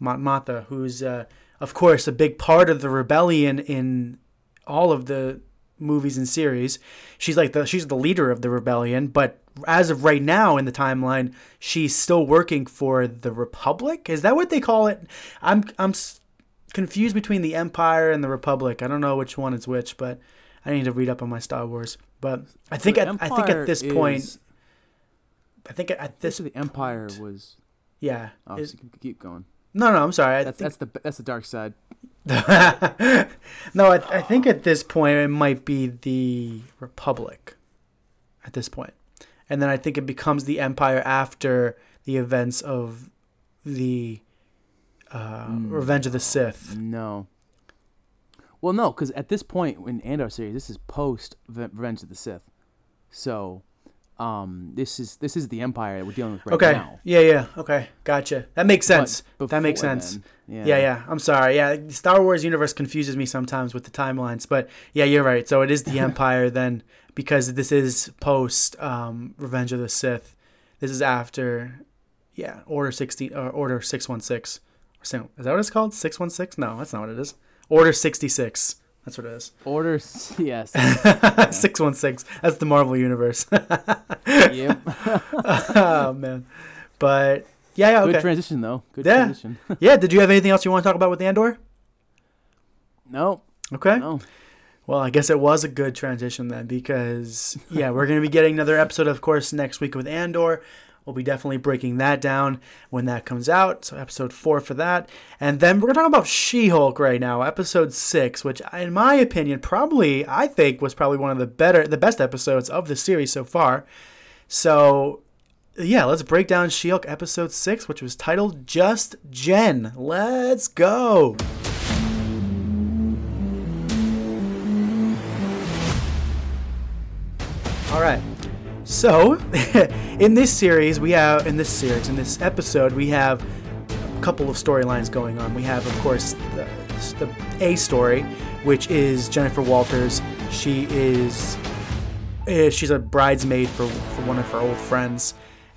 Speaker 3: Mothma, who's uh, of course a big part of the rebellion in all of the movies and series. She's like the she's the leader of the rebellion, but as of right now in the timeline, she's still working for the Republic. Is that what they call it? I'm I'm confused between the Empire and the Republic. I don't know which one is which, but I need to read up on my Star Wars. But I think at, I think at this point, I think at this
Speaker 13: the Empire was.
Speaker 3: yeah.
Speaker 13: Oh,
Speaker 3: is-
Speaker 13: keep going.
Speaker 3: No, no, I'm sorry.
Speaker 13: That's
Speaker 3: think,
Speaker 13: that's the that's the dark side. <laughs>
Speaker 3: no, I, I think at this point it might be the Republic. At this point. and then I think it becomes the Empire after the events of the uh, Revenge of the Sith.
Speaker 13: No. Well, no, because at this point in Andor series, this is post Revenge of the Sith, so um, this is this is the Empire that we're dealing with right
Speaker 3: okay.
Speaker 13: now.
Speaker 3: Yeah, yeah. Okay. Gotcha. That makes sense. that makes sense.
Speaker 13: then,
Speaker 3: yeah.
Speaker 13: yeah.
Speaker 3: yeah, I'm sorry. Yeah, the Star Wars universe confuses me sometimes with the timelines, but yeah, you're right. So it is the <laughs> Empire then, because this is post um, Revenge of the Sith. This is after, yeah, Order sixty or Order six one six, Is that what it's called? 616? No, that's not what it is. Order 66. That's what it is.
Speaker 13: Order, <laughs> yes. <laughs>
Speaker 3: 616. That's the Marvel Universe.
Speaker 13: Yep. <laughs>
Speaker 3: oh, man. But, yeah, yeah, okay.
Speaker 13: Good transition, though. Good
Speaker 3: yeah.
Speaker 13: transition.
Speaker 3: yeah, did you have anything else you want to talk about with Andor?
Speaker 13: no.
Speaker 3: Okay.
Speaker 13: No.
Speaker 3: Well, I guess it was a good transition then because, yeah, we're going to be getting another episode, of course, next week with Andor. We'll be definitely breaking that down when that comes out. So, episode four for that. And then we're going to talk about She Hulk right now, episode six, which, in my opinion, probably, I think, was probably one of the better, the best episodes of the series so far. So, yeah, let's break down She Hulk episode six, which was titled Just Jen. Let's go. All right. So, <laughs> in this series, we have in this series, in this episode, we have a couple of storylines going on. We have, of course, the, the A story, which is Jennifer Walters. She is eh, she's a bridesmaid for for one of her old friends.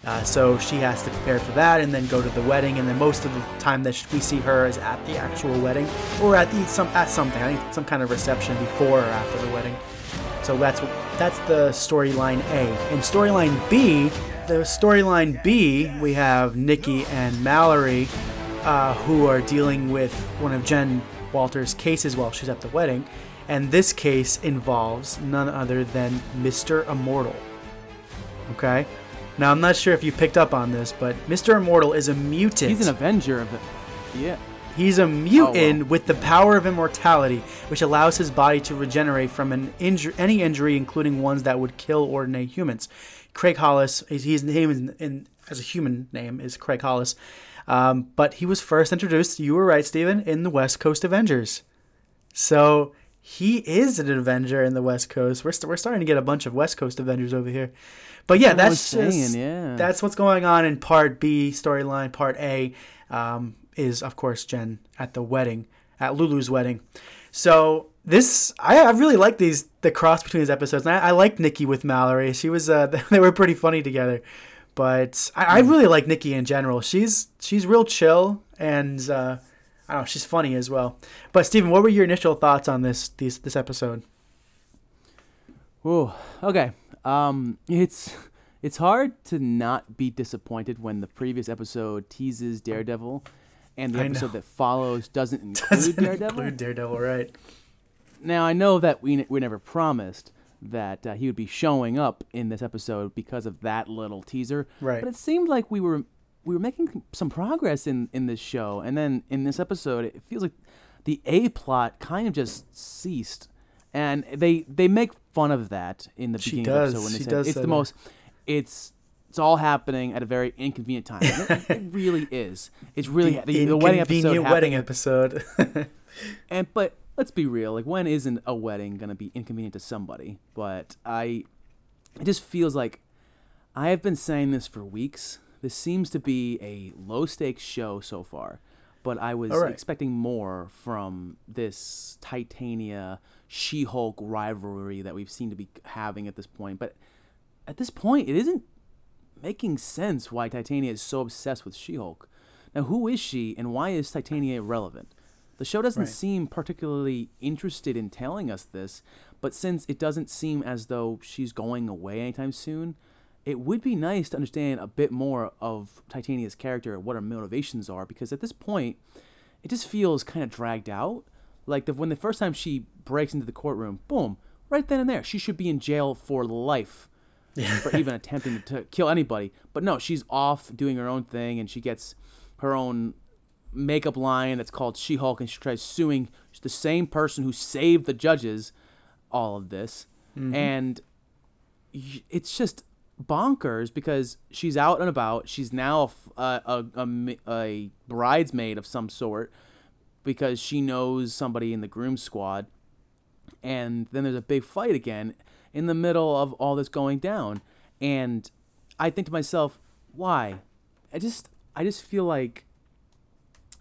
Speaker 3: Uh, so she has to prepare for that and then go to the wedding. And then most of the time that we see her is at the actual wedding or at the some at something, I think some kind of reception before or after the wedding. So that's that's the storyline A. In storyline B, the storyline B, we have Nikki and Mallory, uh, who are dealing with one of Jen Walters' cases while she's at the wedding, and this case involves none other than Mr. Immortal. Okay. Now I'm not sure if you picked up on this, but Mr. Immortal is a mutant.
Speaker 13: He's an Avenger of it. Yeah.
Speaker 3: He's a mutant
Speaker 13: Oh, well.
Speaker 3: with the power of immortality, which allows his body to regenerate from an injury, any injury, including ones that would kill ordinary humans. Craig Hollis, his, name is in, as a human name is Craig Hollis, um, but he was first introduced. You were right, Steven, in the West Coast Avengers. So he is an Avenger in the West Coast. We're, st- we're starting to get a bunch of West Coast Avengers over here. But yeah,
Speaker 13: Everyone's
Speaker 3: that's just,
Speaker 13: saying, yeah.
Speaker 3: that's what's going on in Part B storyline. Part A um, is, of course, Jen at the wedding, at Lulu's wedding. So this, I, I really like these the cross between these episodes. And I, I like Nikki with Mallory. She was, uh, <laughs> they were pretty funny together. But I, I really like Nikki in general. She's she's real chill and uh, I don't know, she's funny as well. But Steven, what were your initial thoughts on this these, this episode?
Speaker 13: Whoa. Okay. Um, it's it's hard to not be disappointed when the previous episode teases Daredevil, and the
Speaker 3: I
Speaker 13: episode
Speaker 3: know.
Speaker 13: that follows doesn't <laughs> include
Speaker 3: Doesn't
Speaker 13: Daredevil.
Speaker 3: include Daredevil, right?
Speaker 13: Now I know that we we never promised that uh, he would be showing up in this episode because of that little teaser.
Speaker 3: Right.
Speaker 13: But it seemed like we were we were making some progress in in this show, and then in this episode, it feels like the A plot kind of just ceased, and they they make fun of that in the
Speaker 3: She
Speaker 13: beginning
Speaker 3: does.
Speaker 13: of the episode when they
Speaker 3: She
Speaker 13: say it's the
Speaker 3: that.
Speaker 13: most it's. It's all happening at a very inconvenient time. It, it <laughs> really is. It's really the, the wedding episode.
Speaker 3: Wedding episode. <laughs>
Speaker 13: and but let's be real, like when isn't a wedding gonna be inconvenient to somebody? But I it just feels like I have been saying this for weeks. This seems to be a low stakes show so far. But I was
Speaker 3: right.
Speaker 13: expecting more from this Titania She Hulk rivalry that we've seen to be having at this point. But at this point, it isn't making sense why Titania is so obsessed with She Hulk. Now, who is she and why is Titania relevant? The show doesn't
Speaker 3: Right.
Speaker 13: seem particularly interested in telling us this, but since it doesn't seem as though she's going away anytime soon, it would be nice to understand a bit more of Titania's character and what her motivations are, because at this point, it just feels kind of dragged out. Like the, when the first time she breaks into the courtroom, boom, right then and there, she should be in jail for life for even attempting to kill anybody. But no, she's off doing her own thing, and she gets her own makeup line that's called She Hulk, and she tries suing the same person who saved the judges all of this.
Speaker 3: Mhm.
Speaker 13: And it's just bonkers because she's out and about. She's now a a, a, a bridesmaid of some sort because she knows somebody in the groom squad and then there's a big fight again in the middle of all this going down and i think to myself why i just i just feel like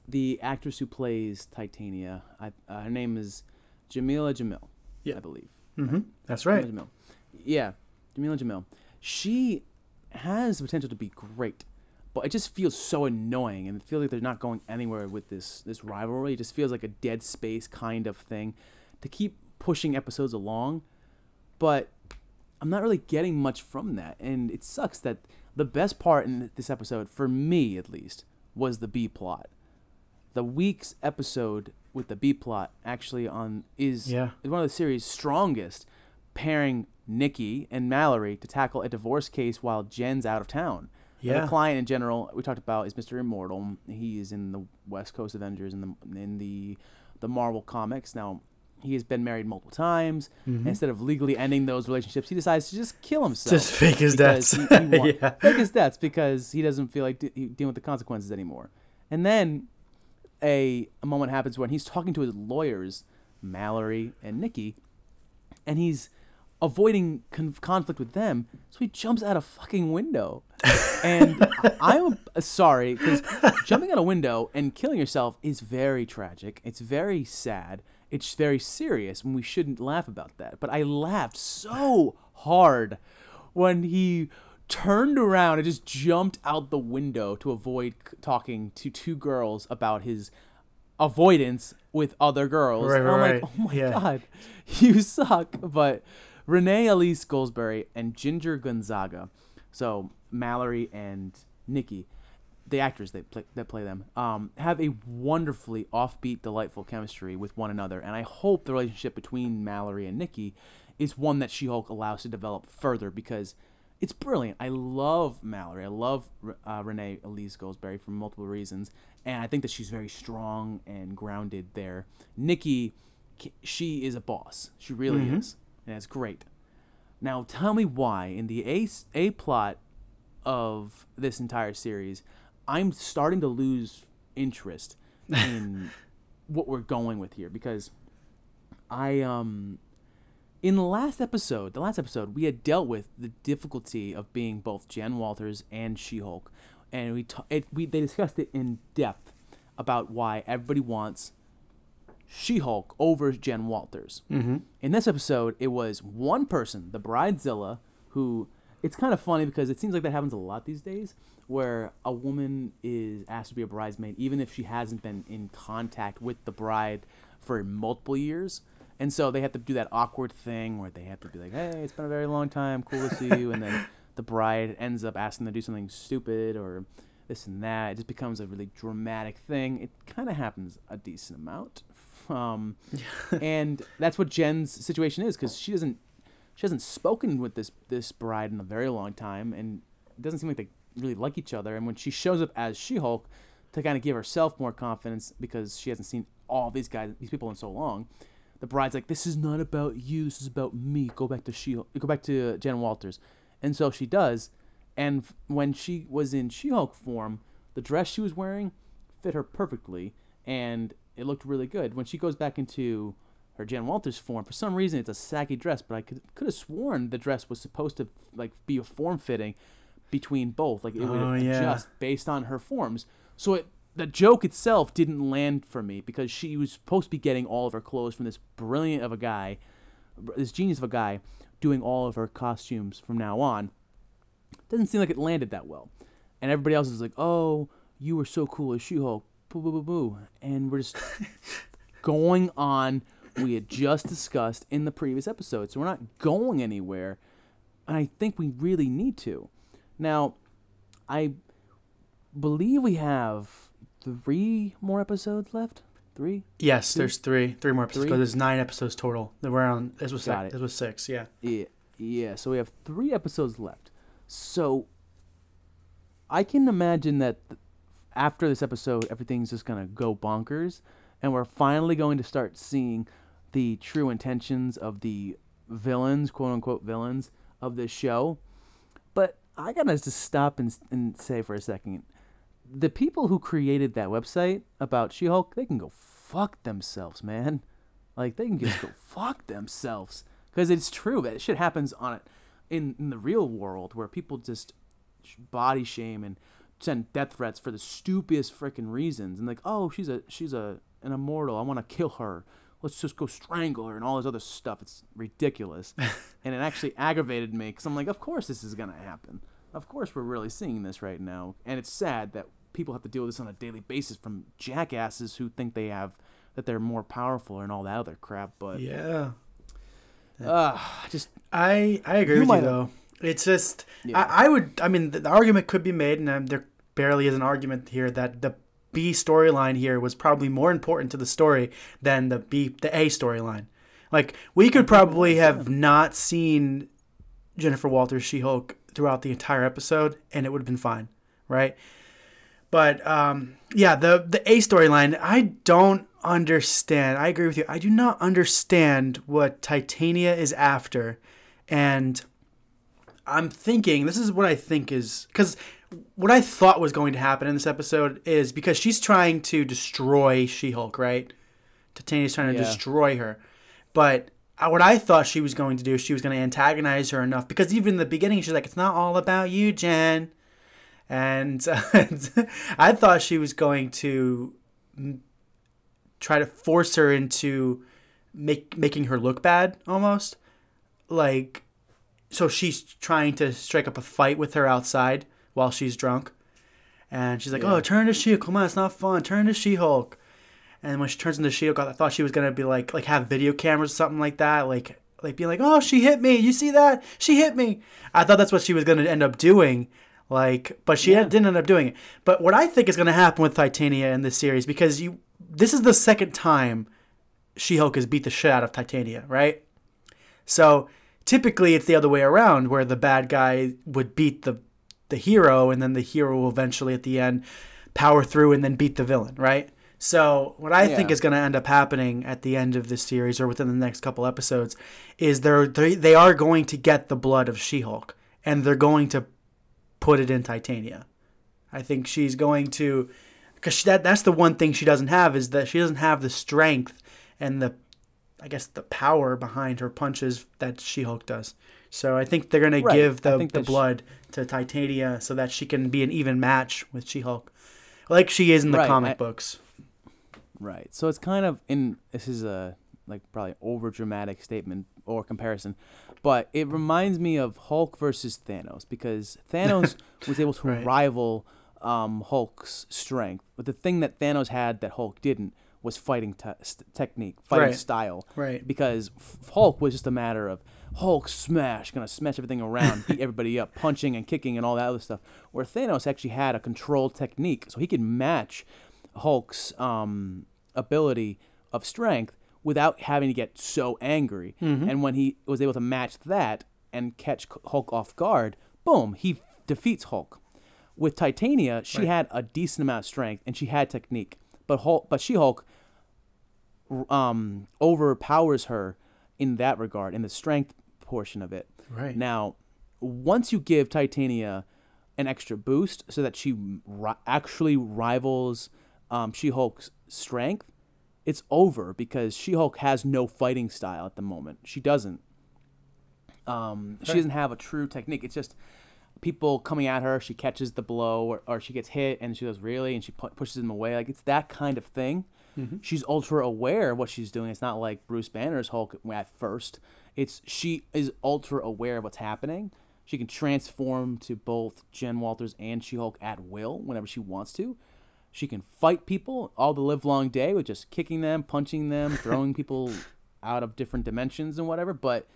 Speaker 13: the actress who plays titania I, uh, her name is jameela jamil
Speaker 3: Yeah.
Speaker 13: i believe
Speaker 3: Mhm. That's right.
Speaker 13: Jameela Jamil. yeah jameela jamil she has the potential to be great but it just feels so annoying, and it feels like they're not going anywhere with this this rivalry. It just feels like a dead space kind of thing to keep pushing episodes along, but I'm not really getting much from that, and it sucks that the best part in this episode, for me at least, was the B plot. The week's episode with the B plot actually on is
Speaker 3: Yeah.
Speaker 13: is one of the series' strongest, pairing Nikki and Mallory to tackle a divorce case while Jen's out of town.
Speaker 3: Yeah.
Speaker 13: The client in general we talked about is Mr. Immortal. He is in the West Coast Avengers in the in the the Marvel comics. Now he has been married multiple times.
Speaker 3: Mhm.
Speaker 13: Instead of legally ending those relationships, he decides to just kill himself.
Speaker 3: Just fake his deaths.
Speaker 13: he- he <laughs>
Speaker 3: Yeah.
Speaker 13: Fake his deaths because he doesn't feel like de- dealing with the consequences anymore. And then a, a moment happens when he's talking to his lawyers, Mallory and Nikki, and he's avoiding con- conflict with them, so he jumps out a fucking window. <laughs> And I'm uh, sorry because jumping out a window and killing yourself is very tragic. It's very sad. It's very serious, and we shouldn't laugh about that. But I laughed so hard when he turned around and just jumped out the window to avoid c- talking to two girls about his avoidance with other girls.
Speaker 3: Right,
Speaker 13: And I'm
Speaker 3: right,
Speaker 13: like, oh my
Speaker 3: yeah.
Speaker 13: god, <laughs> you suck. But Renee Elise Goldsberry and Ginger Gonzaga, so Mallory and Nikki, the actors that play, that play them, um, have a wonderfully offbeat, delightful chemistry with one another. And I hope the relationship between Mallory and Nikki is one that She-Hulk allows to develop further because it's brilliant. I love Mallory. I love uh, Renee Elise Goldsberry for multiple reasons, and I think that she's very strong and grounded there. Nikki, she is a boss. She really
Speaker 3: Mhm.
Speaker 13: is, and it's great. Now, tell me why in the A A plot of this entire series, I'm starting to lose interest in <laughs> what we're going with here because I um in the last episode, the last episode, we had dealt with the difficulty of being both Jen Walters and She-Hulk, and we ta- it, we they discussed it in depth about why everybody wants She-Hulk over Jen Walters.
Speaker 3: Mhm.
Speaker 13: In this episode, it was one person, the Bridezilla, who it's kind of funny because it seems like that happens a lot these days, where a woman is asked to be a bridesmaid even if she hasn't been in contact with the bride for multiple years. And so they have to do that awkward thing where they have to be like, "Hey, it's been a very long time. Cool to see you." And then the bride ends up asking them to do something stupid or this and that. It just becomes a really dramatic thing. It kind of happens a decent amount. Um, <laughs> and that's what Jen's situation is because she doesn't she hasn't spoken with this this bride in a very long time, and it doesn't seem like they really like each other. And when she shows up as She Hulk to kind of give herself more confidence because she hasn't seen all these guys, these people in so long, the bride's like, "This is not about you. This is about me. Go back to She. Go back to Jen Walters." And so she does. And f- when she was in She Hulk form, the dress she was wearing fit her perfectly, and it looked really good. When she goes back into her Jen Walters form, for some reason it's a saggy dress, but I could could have sworn the dress was supposed to like be a form fitting between both, like it would
Speaker 3: Oh, yeah.
Speaker 13: adjust based on her forms. So it the joke itself didn't land for me because she was supposed to be getting all of her clothes from this brilliant of a guy, this genius of a guy, doing all of her costumes from now on. Doesn't seem like it landed that well, and everybody else is like, "Oh, you were so cool as She-Hulk." Boo boo boo boo, and we're just <laughs> going on. We had just discussed in the previous episode, so we're not going anywhere, and I think we really need to. Now, I believe we have three more episodes left. Three.
Speaker 3: Yes,
Speaker 13: Two?
Speaker 3: there's three, three more episodes.
Speaker 13: Three?
Speaker 3: There's nine episodes total. We're on. This was
Speaker 13: Got
Speaker 3: six.
Speaker 13: it.
Speaker 3: This was six. Yeah.
Speaker 13: Yeah, yeah. So we have three episodes left. So I can imagine that after this episode, everything's just gonna go bonkers, and we're finally going to start seeing the true intentions of the villains, quote unquote villains of this show. But I gotta just stop and, and say for a second, the people who created that website about She-Hulk, they can go fuck themselves, man. Like they can just go <laughs> fuck themselves because it's true that shit happens on it in, in the real world where people just body shame and send death threats for the stupidest freaking reasons and like oh she's a she's a an immortal I want to kill her let's just go strangle her and all this other stuff it's ridiculous <laughs> and it actually aggravated me because I'm like of course this is gonna happen of course we're really seeing this right now, and it's sad that people have to deal with this on a daily basis from jackasses who think they have that they're more powerful and all that other crap. But
Speaker 3: Yeah.
Speaker 13: uh, just
Speaker 3: I I agree
Speaker 13: You
Speaker 3: with you though. It's just
Speaker 13: Yeah.
Speaker 3: I, I would I mean the, the argument could be made, and um, there barely is an argument here that the B storyline here was probably more important to the story than the B the A storyline. Like we could probably have not seen Jennifer Walters She Hulk throughout the entire episode, and it would have been fine, right? But um, yeah, the the A storyline, I don't understand. I agree with you. I do not understand what Titania is after, and I'm thinking this is what I think is because what I thought was going to happen in this episode is because she's trying to destroy She-Hulk, right? Titania's trying to
Speaker 13: Yeah.
Speaker 3: destroy her, but uh, what I thought she was going to do, is she was going to antagonize her enough because even in the beginning she's like, "It's not all about you, Jen," and <laughs> I thought she was going to try to force her into make making her look bad almost like so she's trying to strike up a fight with her outside while she's drunk. And she's like oh,
Speaker 13: Yeah.
Speaker 3: oh turn to she come on it's not fun. Turn to she-hulk. And when she turns into she-hulk i thought she was gonna be like like have video cameras or something like that like like being like oh she hit me. You see that? She hit me. I thought that's what she was gonna end up doing like but she didn't end up doing it. But what i think is gonna happen with titania in this series because you this is the second time she-hulk has beat the shit out of titania right? So typically it's the other way around where the bad guy would beat the the hero and then the hero will eventually at the end power through and then beat the villain, right? So what I think is going to end up happening at the end of this series or within the next couple episodes is they're they, they are going to get the blood of She-Hulk and they're going to put it in Titania. I think she's going to because that that's the one thing she doesn't have is that she doesn't have the strength and the I guess the power behind her punches that She-Hulk does. So I think they're gonna
Speaker 13: Right.
Speaker 3: give the, the
Speaker 13: that she-
Speaker 3: blood to Titania so that she can be an even match with She-Hulk, like she is in the
Speaker 13: Right,
Speaker 3: comic
Speaker 13: I-
Speaker 3: books.
Speaker 13: Right. So it's kind of in this is a like probably over dramatic statement or comparison, but it reminds me of Hulk versus Thanos because <laughs> Thanos was able to
Speaker 3: Right.
Speaker 13: rival um, Hulk's strength, but the thing that Thanos had that Hulk didn't was fighting te- technique, fighting
Speaker 3: Right.
Speaker 13: style.
Speaker 3: Right.
Speaker 13: Because F- Hulk was just a matter of Hulk smash, gonna smash everything around, beat <laughs> everybody up, punching and kicking and all that other stuff. Where Thanos actually had a controlled technique, so he could match Hulk's um, ability of strength without having to get so angry.
Speaker 3: Mhm.
Speaker 13: And when he was able to match that and catch Hulk off guard, boom, he defeats Hulk. With Titania, she
Speaker 3: Right.
Speaker 13: had a decent amount of strength and she had technique, but Hulk, but She Hulk um, overpowers her in that regard, in the strength portion of it.
Speaker 3: Right.
Speaker 13: Now, once you give Titania an extra boost so that she ri- actually rivals um, She Hulk's strength, it's over because She Hulk has no fighting style at the moment. She doesn't. Um, She doesn't have a true technique. It's just people coming at her. She catches the blow, or, or she gets hit, and she goes really, and she pu- pushes them away. Like it's that kind of thing.
Speaker 3: Mhm.
Speaker 13: She's ultra aware of what she's doing. It's not like Bruce Banner's Hulk at first. It's she is ultra aware of what's happening. She can transform to both Jen Walters and She Hulk at will whenever she wants to. She can fight people all the live long day with just kicking them, punching them, throwing <laughs> people out of different dimensions and whatever. But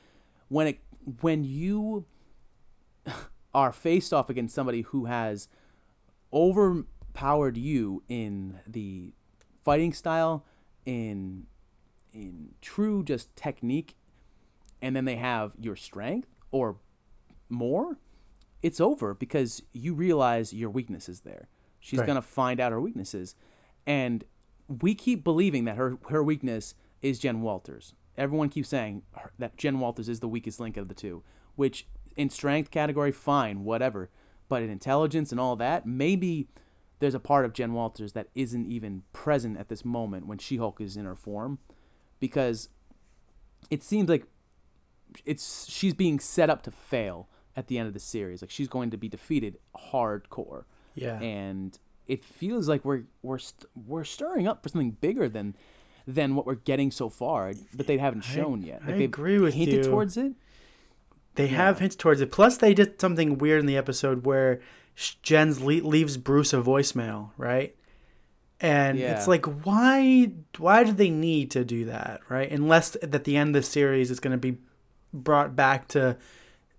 Speaker 13: when it when you <laughs> are faced off against somebody who has overpowered you in the fighting style, in in true just technique, and then they have your strength or more, it's over because you realize your weakness is there. She's
Speaker 3: Right.
Speaker 13: gonna find out her weaknesses, and we keep believing that her her weakness is Jen Walters. Everyone keeps saying her- that Jen Walters is the weakest link of the two, which in strength category, fine, whatever. But in intelligence and all that, maybe there's a part of Jen Walters that isn't even present at this moment when She Hulk is in her form, because it seems like it's she's being set up to fail at the end of the series. Like she's going to be defeated hardcore.
Speaker 3: Yeah.
Speaker 13: And it feels like we're we're st- we're stirring up for something bigger than than what we're getting so far, but they haven't
Speaker 3: I-
Speaker 13: shown yet.
Speaker 3: I
Speaker 13: they've
Speaker 3: agree with
Speaker 13: hinted
Speaker 3: you.
Speaker 13: towards it,
Speaker 3: They have hinted towards it. Plus, they did something weird in the episode where Jens le- leaves Bruce a voicemail, right? And
Speaker 13: Yeah.
Speaker 3: it's like, why? Why do they need to do that, right? Unless at the end of the series, it's going to be brought back to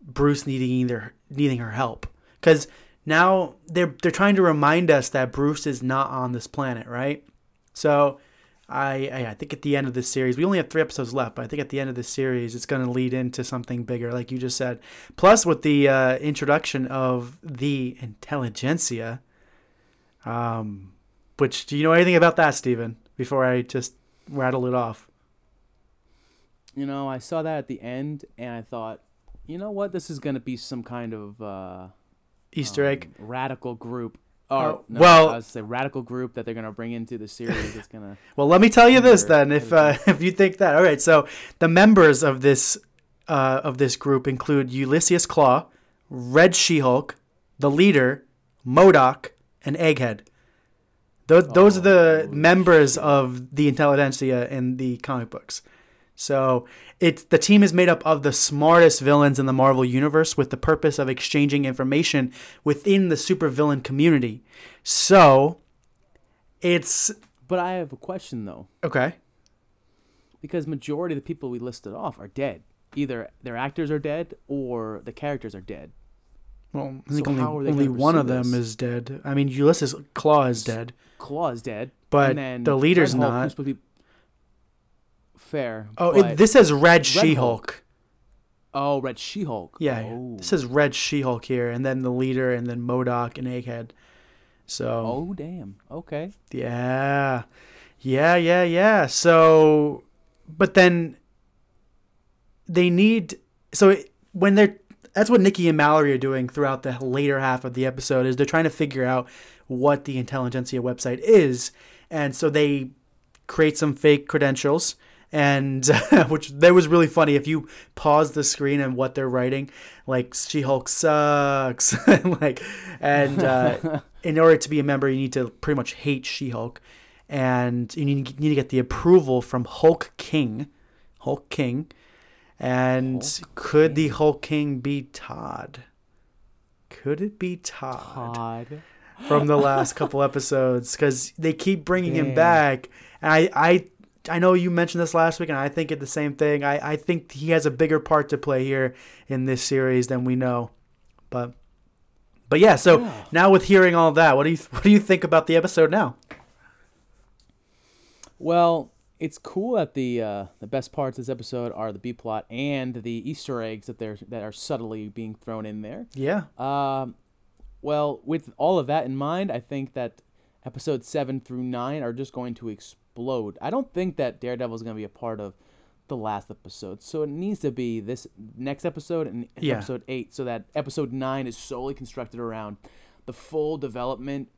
Speaker 3: Bruce needing either needing her help, because now they're they're trying to remind us that Bruce is not on this planet, right? So. I, I think at the end of this series, we only have three episodes left, but I think at the end of this series, it's going to lead into something bigger, like you just said. Plus, with the uh, introduction of the intelligentsia, um, which do you know anything about that, Steven? Before I just rattle it off.
Speaker 13: You know, I saw that at the end, and I thought, you know what, this is gonna be some kind of uh,
Speaker 3: Easter egg.
Speaker 13: radical group. Or,
Speaker 3: Oh,
Speaker 13: no,
Speaker 3: well-
Speaker 13: I was say radical group that they're gonna bring into the series. It's gonna. <laughs>
Speaker 3: Well, let me tell you this then, if uh, <laughs> if you think that. All right, so the members of this uh, of this group include Ulysses Claw, Red She-Hulk, the leader, MODOK, and Egghead. Those those are the members of the intelligentsia in the comic books. So it's the team is made up of the smartest villains in the Marvel universe with the purpose of exchanging information within the supervillain community. So it's
Speaker 13: But I have a question though,
Speaker 3: okay.
Speaker 13: because majority of the people we listed off are dead. Either their actors are dead or the characters are dead.
Speaker 3: Well, I
Speaker 13: So
Speaker 3: think only,
Speaker 13: are they
Speaker 3: only one of them
Speaker 13: this?
Speaker 3: is dead. I mean, Ulysses Claw is dead.
Speaker 13: Claw is dead,
Speaker 3: But the leader's
Speaker 13: Hulk,
Speaker 3: not.
Speaker 13: who's supposed to be fair.
Speaker 3: Oh, it, this says Red
Speaker 13: Red
Speaker 3: She-Hulk.
Speaker 13: Oh, Red She-Hulk.
Speaker 3: Yeah,
Speaker 13: Oh.
Speaker 3: this says Red She-Hulk here, and then the leader, and then MODOK and Egghead. So
Speaker 13: Oh damn. Okay.
Speaker 3: yeah, yeah, yeah, yeah. So, but then they need so it, when they're that's what Nikki and Mallory are doing throughout the later half of the episode is they're trying to figure out what the intelligentsia website is, and so they create some fake credentials and <laughs> which that was really funny. If you pause the screen and what they're writing like she-hulk sucks. <laughs> Like and uh, <laughs> in order to be a member you need to pretty much hate she-hulk. And you need, you need to get the approval from hulk king. Hulk king. And could the hulk king be todd? Could it be todd?
Speaker 13: Todd.
Speaker 3: from the last couple episodes because they keep bringing him back. And I, I, I know you mentioned this last week, and I think it the same thing. I, I think he has a bigger part to play here in this series than we know. But, but yeah. So now with hearing all that, what do you <laughs> what do you think about the episode now?
Speaker 13: Well, it's cool that the uh, the best parts of this episode are the B plot and the Easter eggs that they're that are subtly being thrown in there.
Speaker 3: Yeah.
Speaker 13: Um, well, with all of that in mind, I think that episode seven through nine are just going to explode. I don't think that Daredevil is going to be a part of the last episode, so it needs to be this next episode and
Speaker 3: Yeah.
Speaker 13: episode eight, so that episode nine is solely constructed around the full development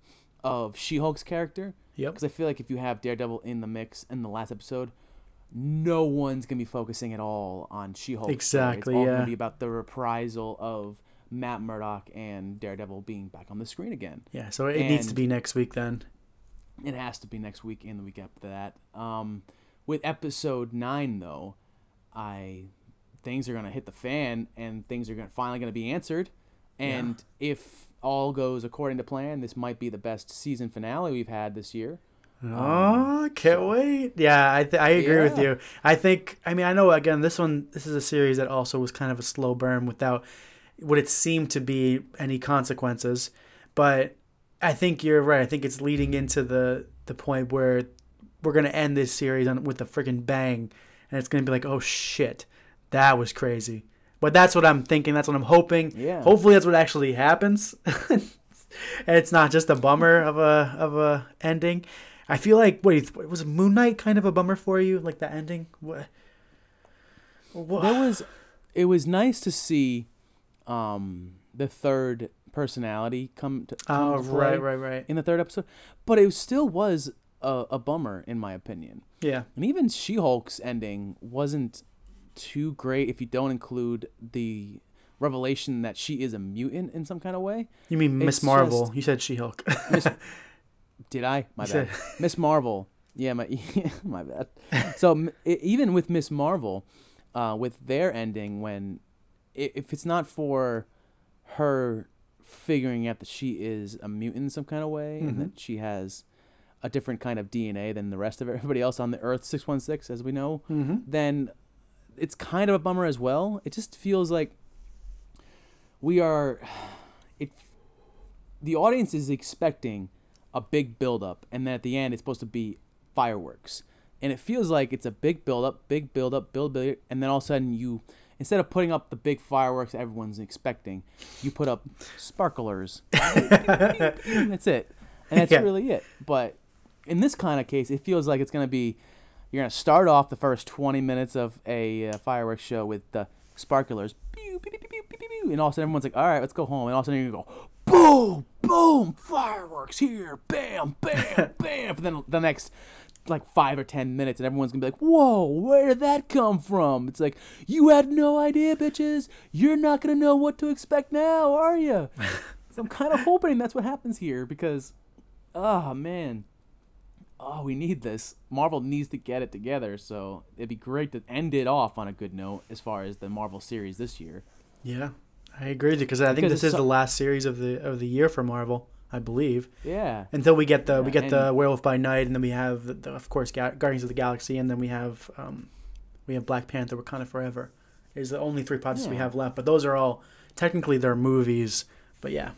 Speaker 13: of She-Hulk's character.
Speaker 3: Yep.
Speaker 13: Because I feel like if you have Daredevil in the mix in the last episode, no one's gonna be focusing at all on She-Hulk.
Speaker 3: Exactly,
Speaker 13: It's all
Speaker 3: yeah.
Speaker 13: gonna be about the reprisal of Matt Murdock and Daredevil being back on the screen again.
Speaker 3: Yeah. So it needs to be next week then.
Speaker 13: It has to be next week and the week after that. Um, with episode nine though, I things are gonna hit the fan and things are gonna finally gonna be answered. And if all goes according to plan, this might be the best season finale we've had this year.
Speaker 3: Oh, can't wait. Yeah, I th- I agree with you. I think I mean I know again this one this is a series that also was kind of a slow burn without what it seemed to be any consequences, but I think you're right. I think it's leading into the the point where we're gonna end this series on with a freaking bang, and it's gonna be like, oh shit, that was crazy. But that's what I'm thinking. That's what I'm hoping.
Speaker 13: Yeah.
Speaker 3: Hopefully that's what actually happens, <laughs> and it's not just a bummer of a of a ending. I feel like wait, was Moon Knight kind of a bummer for you, like the ending? What?
Speaker 13: There was, it was nice to see, um, the third personality come to, come
Speaker 3: Oh,
Speaker 13: to
Speaker 3: right, right, right.
Speaker 13: in the third episode, but it still was a, a bummer in my opinion.
Speaker 3: Yeah.
Speaker 13: And even She Hulk's ending wasn't too great if you don't include the revelation that she is a mutant in some kind of way.
Speaker 3: You mean Miss Marvel?
Speaker 13: just-
Speaker 3: You said She Hulk.
Speaker 13: Miss, <laughs> did I? My
Speaker 3: You
Speaker 13: bad. <laughs> Miss Marvel. Yeah, my <laughs> my bad. So even with Miss Marvel, uh, with their ending when if it's not for her figuring out that she is a mutant in some kind of way and
Speaker 3: Mhm.
Speaker 13: that she has a different kind of DNA than the rest of everybody else on the Earth 616, as we know,
Speaker 3: Mhm.
Speaker 13: then it's kind of a bummer as well. It just feels like we are. It. The audience is expecting a big build up, and then at the end, it's supposed to be fireworks. And it feels like it's a big build up, big build up, build, build, and then all of a sudden you, instead of putting up the big fireworks everyone's expecting, you put up sparklers. <laughs> that's it, and that's
Speaker 3: Yeah.
Speaker 13: really it. But in this kind of case, it feels like it's gonna be, you're gonna start off the first 20 minutes of a uh, fireworks show with the sparklers, pew, pew, pew, and all of a sudden everyone's like, all right, let's go home, and all of a sudden you go, boom, boom, fireworks here, bam, bam, <laughs> bam. But then the next like five or ten minutes, and everyone's gonna be like, whoa, where did that come from? It's like, you had no idea, bitches. You're not gonna know what to expect now, are you? <laughs> so I'm kind of hoping that's what happens here because, oh man. Oh, we need this. Marvel needs to get it together, so it'd be great to end it off on a good note as far as the Marvel series this year.
Speaker 3: Yeah, I agree with you because I think
Speaker 13: Because
Speaker 3: this is
Speaker 13: so-
Speaker 3: the last series of the of the year for Marvel. I believe.
Speaker 13: Yeah.
Speaker 3: Until we get the we get the Werewolf by Night, and then we have the, the, of course Ga- Guardians of the Galaxy, and then we have um, we have Black Panther, Wakanda Forever. Is the only three projects we have left, but those are all technically they're movies. But yeah,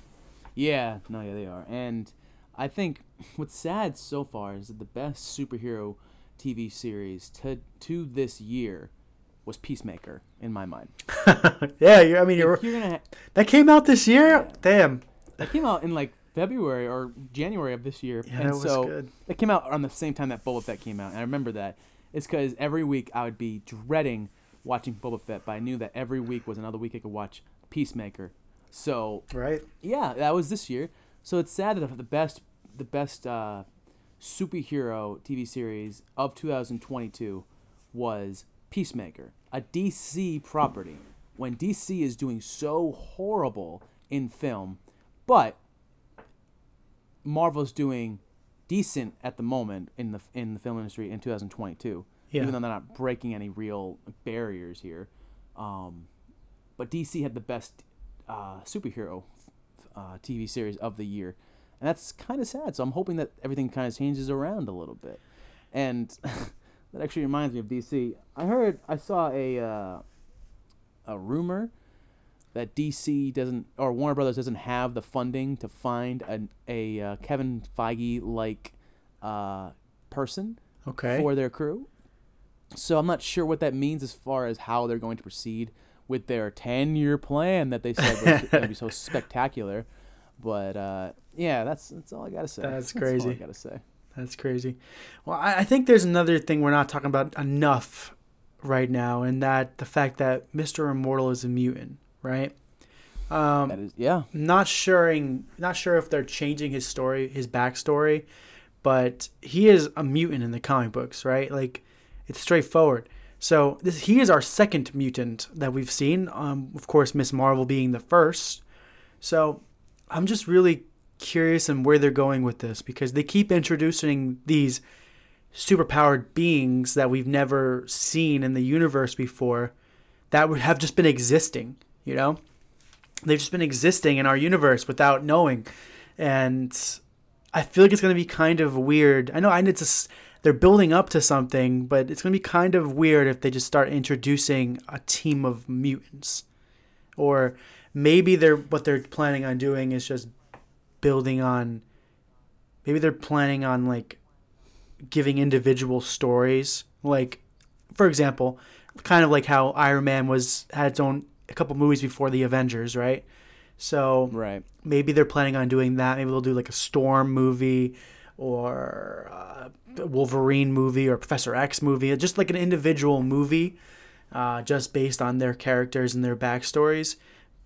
Speaker 13: Yeah, no, yeah, they are. And I think what's sad so far is that the best superhero TV series to to this year was Peacemaker in my mind. <laughs>
Speaker 3: yeah. You're, I mean, you're,
Speaker 13: you're gonna ha-
Speaker 3: that came out this year. Damn.
Speaker 13: that came out in like February or January of this year,
Speaker 3: Yeah,
Speaker 13: and
Speaker 3: that was
Speaker 13: so
Speaker 3: good.
Speaker 13: it came out on the same time that Boba Fett came out. And I remember that. It's because every week I would be dreading watching Boba Fett, but I knew that every week was another week I could watch Peacemaker. So
Speaker 3: right,
Speaker 13: yeah, that was this year. So it's sad that the best the best uh, superhero TV series of 2022 was Peacemaker, a DC property. When DC is doing so horrible in film, but Marvel's doing decent at the moment in the in the film industry in 2022.
Speaker 3: Yeah.
Speaker 13: Even though they're not breaking any real barriers here, um, but DC had the best uh, superhero uh, TV series of the year, and that's kind of sad. So I'm hoping that everything kind of changes around a little bit, and <laughs> that actually reminds me of DC. I heard I saw a uh, a rumor that DC doesn't or Warner Brothers doesn't have the funding to find an, a uh, Kevin Feige like uh, person
Speaker 3: Okay.
Speaker 13: for their crew. So I'm not sure what that means as far as how they're going to proceed with their 10 year plan that they said was going to be so <laughs> spectacular. But uh, yeah, that's that's all I gotta say. <laughs>
Speaker 3: That's
Speaker 13: all I
Speaker 3: crazy.
Speaker 13: gotta say.
Speaker 3: That's crazy. Well, I, I think there's another thing we're not talking about enough right now, and that the fact that Mr. Immortal is a mutant, right? Um,
Speaker 13: That is yeah.
Speaker 3: Not sure, not sure if they're changing his story, his backstory, but he is a mutant in the comic books, right? Like it's straightforward. So this he is our second mutant that we've seen. Um, of course, Miss Marvel being the first. So I'm just really curious in where they're going with this because they keep introducing these superpowered beings that we've never seen in the universe before that would have just been existing, you know? They've just been existing in our universe without knowing. And I feel like it's going to be kind of weird. I know I need to they're building up to something, but it's going to be kind of weird if they just start introducing a team of mutants. Or maybe they're what they're planning on doing is just building on maybe they're planning on like giving individual stories like for example kind of like how iron man was had its own a couple movies before the avengers right? So
Speaker 13: right.
Speaker 3: maybe they're planning on doing that. Maybe they'll do like a storm movie or uh, a wolverine movie or professor x movie just like an individual movie uh, just based on their characters and their backstories.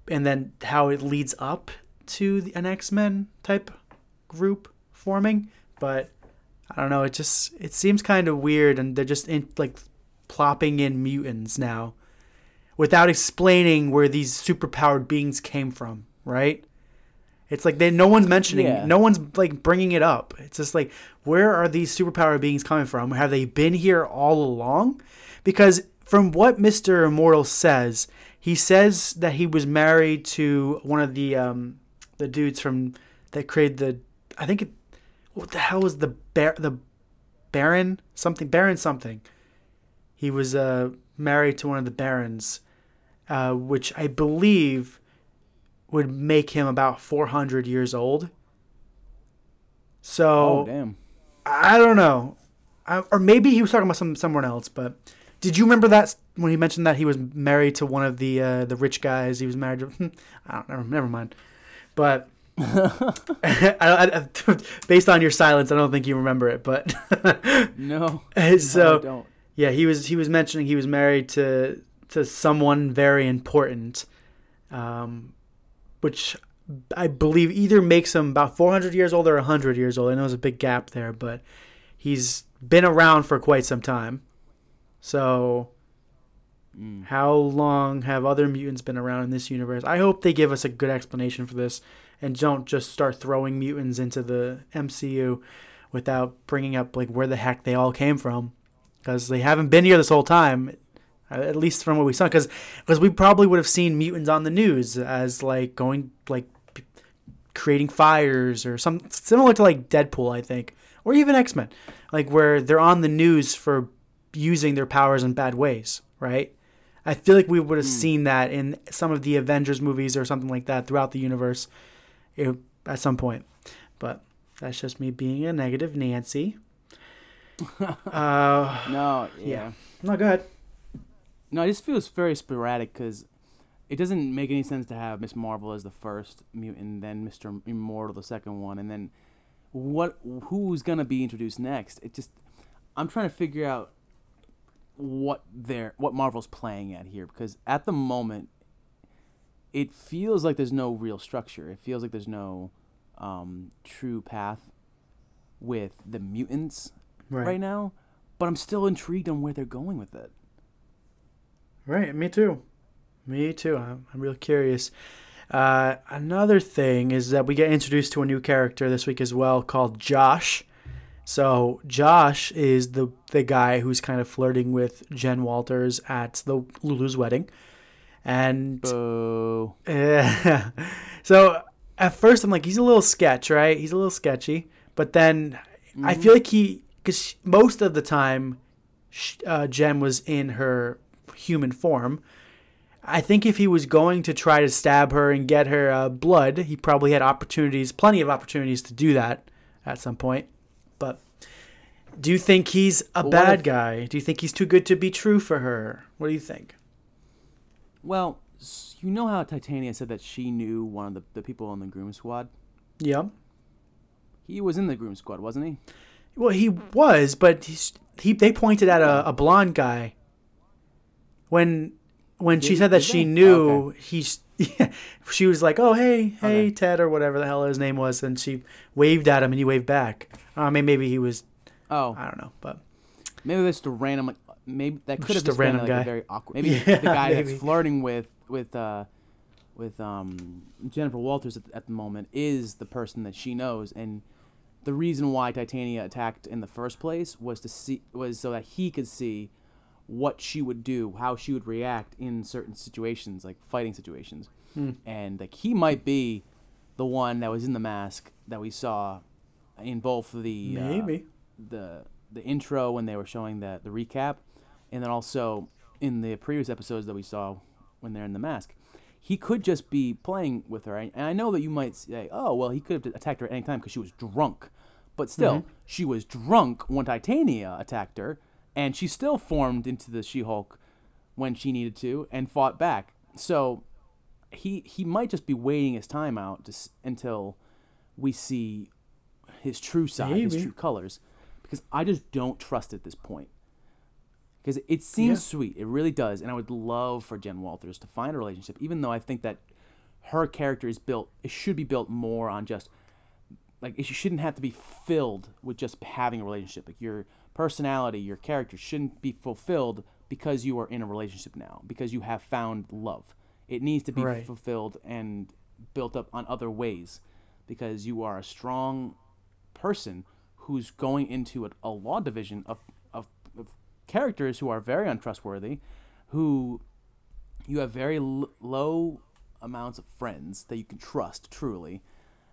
Speaker 3: And then how it leads up to the, an x-men type group forming. But I don't know. It just it seems kind of weird, and they're just in, like plopping in mutants now, without explaining where these superpowered beings came from. Right? It's like they no one's mentioning,
Speaker 13: Yeah.
Speaker 3: no one's like bringing it up. It's just like where are these superpowered beings coming from? Have they been here all along? Because from what Mister Immortal says, he says that he was married to one of the um, the dudes from that created the. I think it. What the hell was the bear the Baron something Baron something. He was uh, married to one of the barons, uh, which I believe would make him about 400 years old. So
Speaker 13: Oh damn.
Speaker 3: I don't know, I, or maybe he was talking about some someone else. But did you remember that when he mentioned that he was married to one of the uh, the rich guys? He was married to. <laughs> I don't never, never mind. But <laughs> I, I, <laughs> based on your silence, I don't think you remember it. But
Speaker 13: No.
Speaker 3: so
Speaker 13: I don't.
Speaker 3: yeah, he was he was mentioning he was married to to someone very important, um, which I believe either makes him about 400 years old or 100 years old. I know there's a big gap there, but he's been around for quite some time. So, how long have other mutants been around in this universe? I hope they give us a good explanation for this and don't just start throwing mutants into the MCU without bringing up like where the heck they all came from because they haven't been here this whole time at least from what we saw because because we probably would have seen mutants on the news as like going like p- creating fires or some similar to like Deadpool I think or even X-Men like where they're on the news for using their powers in bad ways right? I feel like we would have seen that in some of the Avengers movies or something like that throughout the universe eh, at some point. But that's just me being a negative Nancy. <laughs> Uh
Speaker 13: No. Yeah.
Speaker 3: no go ahead
Speaker 13: No, it just feels very sporadic because it doesn't make any sense to have Miss Marvel as the first mutant, then Mister Immortal the second one, and then what? Who's gonna be introduced next? It just I'm trying to figure out what they're what Marvel's playing at here because at the moment it feels like there's no real structure. It feels like there's no um, true path with the mutants
Speaker 3: Right.
Speaker 13: right now, but I'm still intrigued on where they're going with it.
Speaker 3: Right, me too. Me too. I'm, I'm real curious. Uh, another thing is that we get introduced to a new character this week as well called Josh. So Josh is the the guy who's kind of flirting with Jen Walters at the Lulu's wedding, and
Speaker 13: Boo. <laughs>
Speaker 3: so at first I'm like, he's a little sketch, right? He's a little sketchy, but then I feel like he, because most of the time, uh, Jen was in her human form. I think if he was going to try to stab her and get her uh, blood, he probably had opportunities, plenty of opportunities to do that at some point. But do you think he's a
Speaker 13: Well,
Speaker 3: bad
Speaker 13: if-
Speaker 3: guy? Do you think he's too good to be true for her? What do you think?
Speaker 13: Well, you know how Titania said that she knew one of the, the people on the groom squad?
Speaker 3: Yeah.
Speaker 13: He was in the groom squad, wasn't he?
Speaker 3: Well, he was, but he's, he they pointed at a, a blonde guy. When when she said that she
Speaker 13: they?
Speaker 3: knew,
Speaker 13: Okay.
Speaker 3: he's <laughs> she was like, "Oh, hey, hey, Ted," or whatever the hell his name was, and she waved at him, and he waved back. I mean, maybe he was.
Speaker 13: Oh.
Speaker 3: I don't know, but
Speaker 13: Maybe just a random, like, maybe that could have
Speaker 3: Just a
Speaker 13: just been
Speaker 3: random
Speaker 13: like
Speaker 3: guy.
Speaker 13: a very awkward. <laughs> Maybe
Speaker 3: Yeah,
Speaker 13: the guy
Speaker 3: maybe.
Speaker 13: that's flirting with with uh with um Jennifer Walters at, at the moment is the person that she knows, and the reason why Titania attacked in the first place was to see was so that he could see what she would do, how she would react in certain situations, like fighting situations,
Speaker 3: Hmm.
Speaker 13: and like he might be the one that was in the mask that we saw in both the uh,
Speaker 3: Maybe.
Speaker 13: the the intro when they were showing the the recap, and then also in the previous episodes that we saw when they're in the mask. He could just be playing with her, and I know that you might say, "Oh, well, he could have attacked her at any time because she was drunk," but still,
Speaker 3: Mhm.
Speaker 13: she was drunk when Titania attacked her, and she still formed into the She-Hulk when she needed to and fought back. So he he might just be waiting his time out to, until we see his true side, his true colors, because I just don't trust at this point. Because it seems
Speaker 3: Yeah.
Speaker 13: sweet, it really does, and I would love for Jen Walters to find a relationship, even though I think that her character is built. It should be built more on just like it shouldn't have to be filled with just having a relationship. Like your personality, your character shouldn't be fulfilled because you are in a relationship now, because you have found love. It needs to be
Speaker 3: Right.
Speaker 13: fulfilled and built up on other ways because you are a strong person who's going into a, a law division of, of, of characters who are very untrustworthy, who you have very l- low amounts of friends that you can trust truly,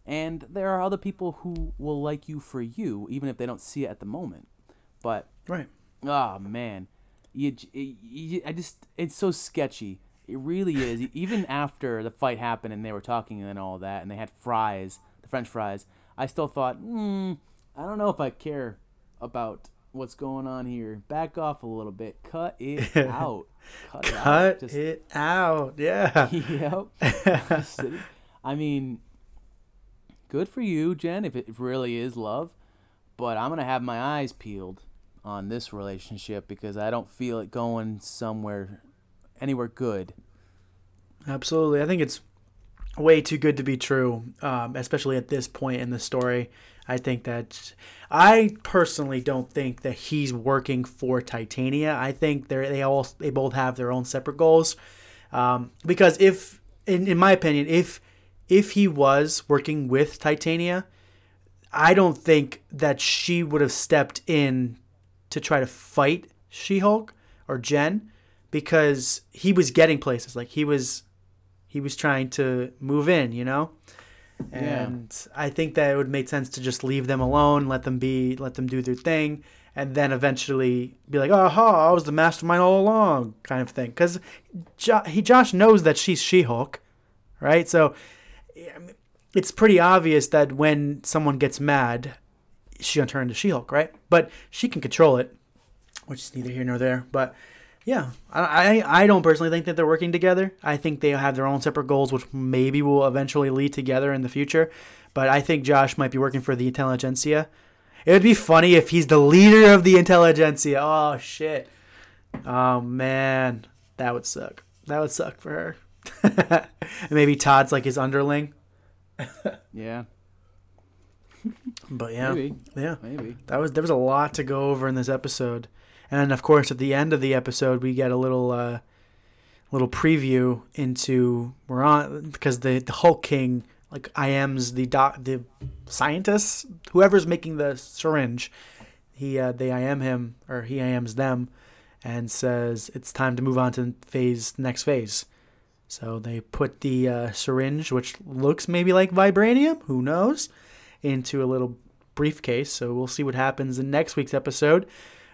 Speaker 13: and there are other people who will like you for you, even if they don't see it at the moment. But
Speaker 3: right,
Speaker 13: oh man, you, you, I just it's so sketchy. It really is. even after the fight happened and they were talking and all that, and they had fries, the French fries, I still thought, hmm, I don't know if I care about what's going on here. Back off a little bit. Cut it <laughs> out. Cut, it out. Just-
Speaker 3: it out. Yeah. <laughs>
Speaker 13: yep. <laughs> I mean, good for you, Jen, if it really is love. But I'm gonna have my eyes peeled on this relationship because I don't feel it going somewhere, anywhere good.
Speaker 3: Absolutely. I think it's way too good to be true, um, especially at this point in the story. I think that I personally don't think that he's working for Titania. I think they they all they both have their own separate goals. Um, because if, in, in my opinion, if if he was working with Titania, I don't think that she would have stepped in to try to fight She Hulk or Jen because he was getting places. Like he was he was trying to move in, you know? And I think that it would make sense to just leave them alone, let them be, let them do their thing, and then eventually be like, "Aha, I was the mastermind all along," kind of thing. Because jo- he Josh knows that she's She-Hulk, right? So it's pretty obvious that when someone gets mad, she's gonna turn into She-Hulk, right? But she can control it, which is neither here nor there. But yeah, I, I I don't personally think that they're working together. I think they have their own separate goals, which maybe will eventually lead together in the future. But I think Josh might be working for the Intelligentsia. It would be funny if he's the leader of the Intelligentsia. Oh shit. Oh man, that would suck. That would suck for her. <laughs> maybe Todd's like his underling. <laughs>
Speaker 13: Yeah. <laughs>
Speaker 3: But yeah,
Speaker 13: Maybe.
Speaker 3: yeah,
Speaker 13: Maybe.
Speaker 3: That was there was a lot to go over in this episode, and of course at the end of the episode we get a little uh, little preview into we're on because the the Hulk King like IM's the doc the scientists whoever's making the syringe, he uh, they IM him or he IMs them, and says it's time to move on to phase next phase. So they put the uh, syringe, which looks maybe like vibranium, who knows, into a little briefcase. So we'll see what happens in next week's episode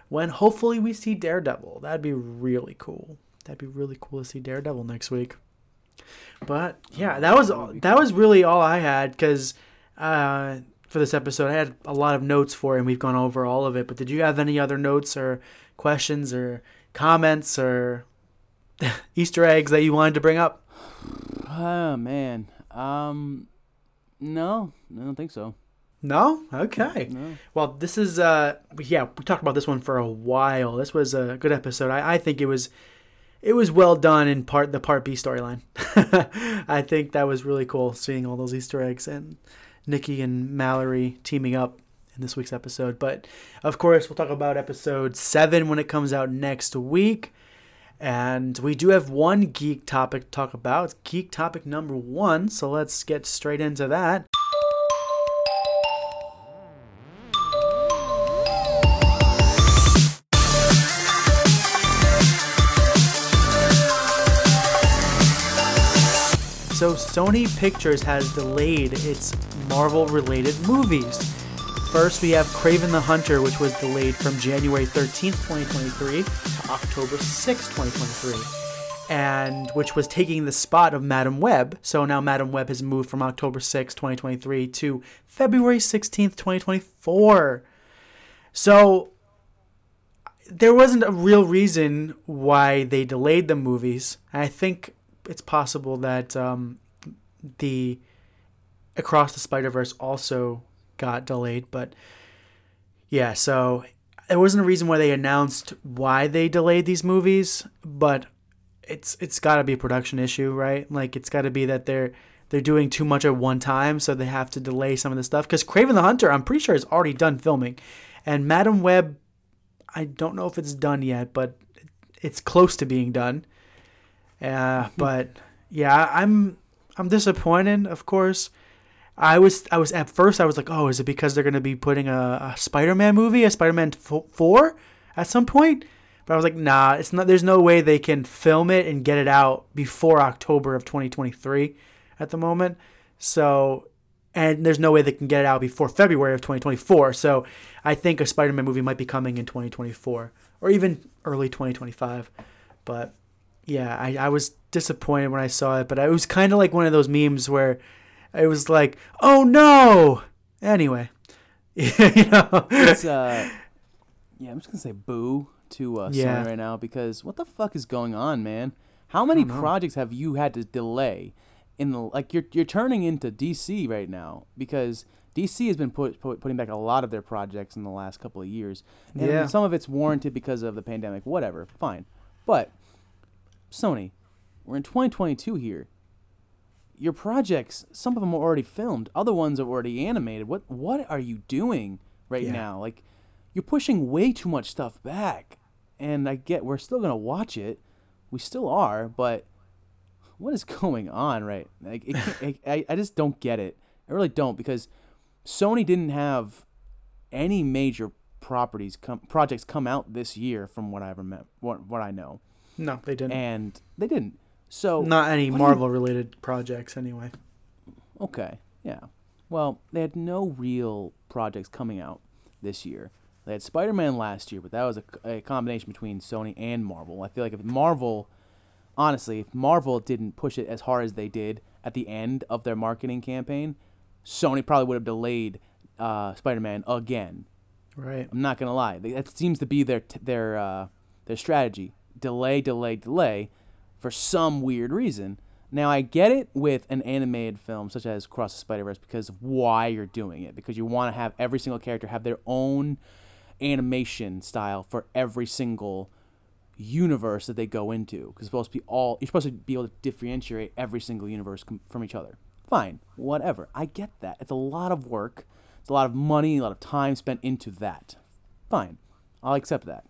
Speaker 3: when hopefully we see Daredevil. That'd be really cool. That'd be really cool to see Daredevil next week. But yeah, that was that was really all I had because uh, for this episode I had a lot of notes for it and we've gone over all of it. But did you have any other notes or questions or comments or <laughs> Easter eggs that you wanted to bring up? <sighs>
Speaker 13: Oh man. Um, no, I don't think so.
Speaker 3: No? Okay.
Speaker 13: No.
Speaker 3: Well, this is uh yeah, we talked about this one for a while. This was a good episode. I, I think it was it was well done in part the part B storyline. <laughs> I think that was really cool seeing all those Easter eggs and Nikki and Mallory teaming up in this week's episode. But of course, we'll talk about episode 7 when it comes out next week. And we do have one geek topic to talk about. It's geek topic number 1, so let's get straight into that. So Sony Pictures has delayed its Marvel-related movies. First, we have Kraven the Hunter, which was delayed from January 13th, 2023 to October 6th, 2023, and which was taking the spot of Madame Web. So now Madame Web has moved from October 6th, 2023 to February 16th, 2024. So there wasn't a real reason why they delayed the movies. I think it's possible that um, the Across the Spider Verse also got delayed, but yeah, so there wasn't a reason why they announced why they delayed these movies, but it's it's got to be a production issue, right? Like it's got to be that they're they're doing too much at one time, so they have to delay some of the stuff. Because Kraven the Hunter, I'm pretty sure is already done filming, and Madame Web, I don't know if it's done yet, but it's close to being done. Uh, but yeah, I'm I'm disappointed. Of course, I was I was at first I was like, oh, is it because they're gonna be putting a, a Spider-Man movie, a Spider-Man four, at some point? But I was like, nah, it's not. There's no way they can film it and get it out before October of 2023 at the moment. So, and there's no way they can get it out before February of 2024. So, I think a Spider-Man movie might be coming in 2024 or even early 2025. But yeah, I, I was disappointed when I saw it, but it was kind of like one of those memes where it was like, oh no. Anyway, <laughs> you know,
Speaker 13: It's uh, yeah, I'm just gonna say boo to uh,
Speaker 3: Yeah.
Speaker 13: Sony right now because what the fuck is going on, man? How many projects have you had to delay? In the like, you're you're turning into DC right now because DC has been put, put putting back a lot of their projects in the last couple of years, and
Speaker 3: Yeah.
Speaker 13: some of it's warranted because of the pandemic. Whatever, fine, but Sony, we're in 2022 here. Your projects, some of them are already filmed, other ones are already animated. What what are you doing right
Speaker 3: Yeah.
Speaker 13: now? Like you're pushing way too much stuff back. And I get we're still going to watch it. We still are, but what is <laughs> going on right? Like it I I just don't get it. I really don't because Sony didn't have any major properties come projects come out this year from what I remember what, what I know.
Speaker 3: No, they didn't.
Speaker 13: And they didn't. So
Speaker 3: Not any
Speaker 13: do you-
Speaker 3: Marvel related projects anyway.
Speaker 13: Okay, yeah. Well, they had no real projects coming out this year. They had Spider Man last year, but that was a, a combination between Sony and Marvel. I feel like if Marvel, honestly, if Marvel didn't push it as hard as they did at the end of their marketing campaign, Sony probably would have delayed uh, Spider Man again.
Speaker 3: Right.
Speaker 13: I'm not gonna lie. That seems to be their t- their uh, their strategy: delay, delay, delay, for some weird reason. Now I get it with an animated film such as Cross the Spider Verse because of why you're doing it because you want to have every single character have their own animation style for every single universe that they go into because supposed to be all you're supposed to be able to differentiate every single universe com- from each other. Fine, whatever. I get that. It's a lot of work. It's a lot of money, a lot of time spent into that. Fine, I'll accept that.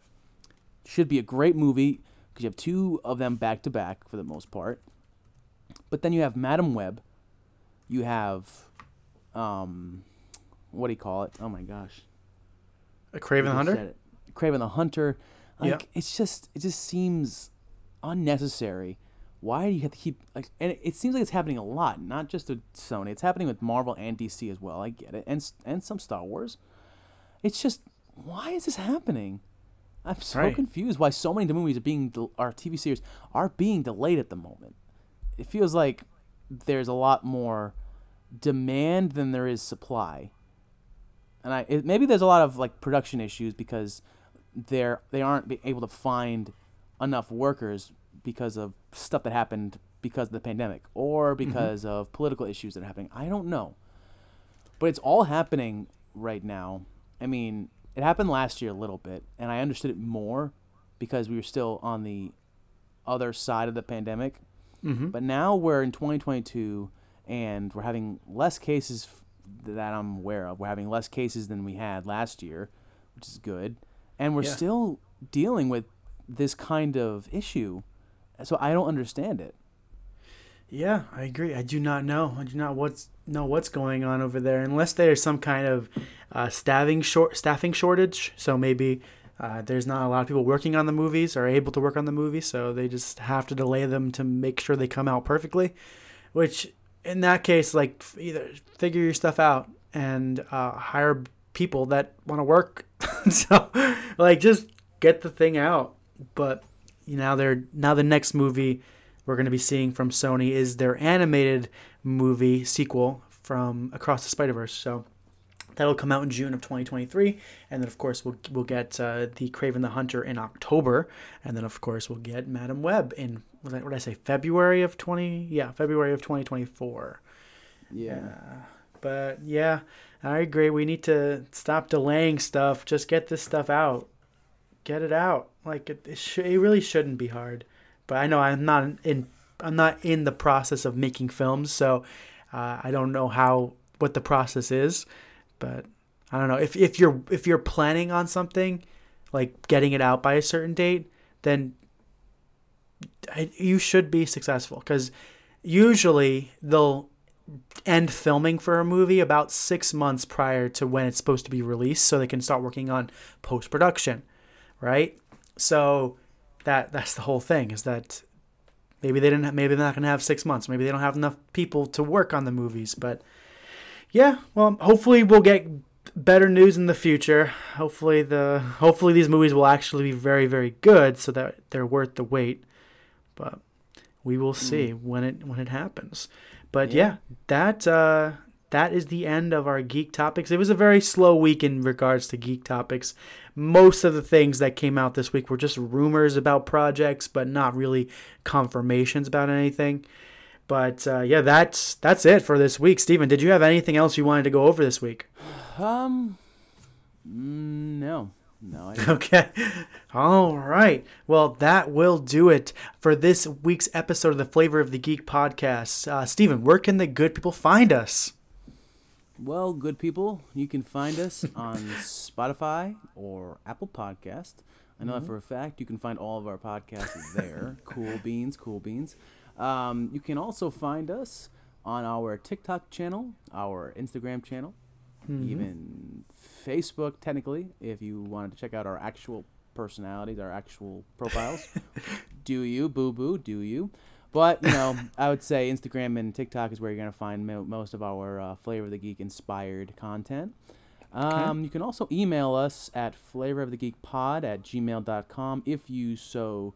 Speaker 13: Should be a great movie because you have two of them back to back for the most part. But then you have Madame Web. You have, um, what do you call it? Oh my gosh.
Speaker 3: A Kraven the Hunter?
Speaker 13: Kraven the Hunter. Like
Speaker 3: Yep.
Speaker 13: it's just it just seems unnecessary. Why do you have to keep like? And it, it seems like it's happening a lot, not just with Sony. It's happening with Marvel and DC as well. I get it, and and some Star Wars. It's just why is this happening? I'm so
Speaker 3: Right.
Speaker 13: confused why so many of the movies are being del- our TV series are being delayed at the moment. It feels like there's a lot more demand than there is supply and I it, maybe there's a lot of like production issues because they're they aren't able to find enough workers because of stuff that happened because of the pandemic or mm-hmm. because of political issues that are happening. I don't know, but it's all happening right now. I mean, it happened last year a little bit, and I understood it more because we were still on the other side of the pandemic.
Speaker 3: Mhm.
Speaker 13: But now we're in 2022, and we're having less cases f- that I'm aware of. We're having less cases than we had last year, which is good. And we're
Speaker 3: Yeah.
Speaker 13: still dealing with this kind of issue. So I don't understand it.
Speaker 3: Yeah, I agree. I do not know. I do not what's know what's going on over there unless there's some kind of uh, staffing short staffing shortage. So maybe uh, there's not a lot of people working on the movies or able to work on the movies, so they just have to delay them to make sure they come out perfectly. Which in that case, like either figure your stuff out and uh, hire people that want to work. <laughs> so like just get the thing out. But you know, they're now the next movie we're going to be seeing from Sony is their animated movie sequel from Across the Spider Verse. So that'll come out in June of 2023, and then of course we'll we'll get uh, the Kraven the Hunter in October, and then of course we'll get Madame Web in what did I, what did I say February of 20 yeah February of 2024.
Speaker 13: Yeah.
Speaker 3: But yeah, I agree. We need to stop delaying stuff. Just get this stuff out. Get it out. Like it, it, sh- it really shouldn't be hard. But I know I'm not in. I'm not in the process of making films, so uh, I don't know how what the process is. But I don't know if if you're if you're planning on something, like getting it out by a certain date, then you should be successful because usually they'll end filming for a movie about six months prior to when it's supposed to be released so they can start working on post production right so that that's the whole thing is that maybe they didn't maybe they're not going to have 6 months. Maybe they don't have enough people to work on the movies but yeah well hopefully we'll get better news in the future. Hopefully the hopefully these movies will actually be very very good so that they're worth the wait but we will see when it when it happens. But yeah,
Speaker 13: Yeah.
Speaker 3: that uh that is the end of our geek topics. It was a very slow week in regards to geek topics. Most of the things that came out this week were just rumors about projects, but not really confirmations about anything. But uh, yeah, that's that's it for this week. Steven, did you have anything else you wanted to go over this week? <sighs>
Speaker 13: Um, mm, no, no. I. <laughs>
Speaker 3: Okay. All right. Well, that will do it for this week's episode of the Flavor of the Geek podcast. Uh, Steven, where can the good people find us?
Speaker 13: Well, good people, you can find us <laughs> on Spotify or Apple Podcast. I know that for a fact. You can find all of our podcasts there. <laughs> cool beans, cool beans. Um, you can also find us on our TikTok channel, our Instagram channel, even Facebook, technically, if you wanted to check out our actual personalities, our actual profiles. <laughs> do you, boo boo, do you? But, you know, I would say Instagram and TikTok is where you're going to find mo- most of our uh, Flavor of the Geek inspired content. Um, You can also email us at flavorofthegeekpod at gmail.com if you so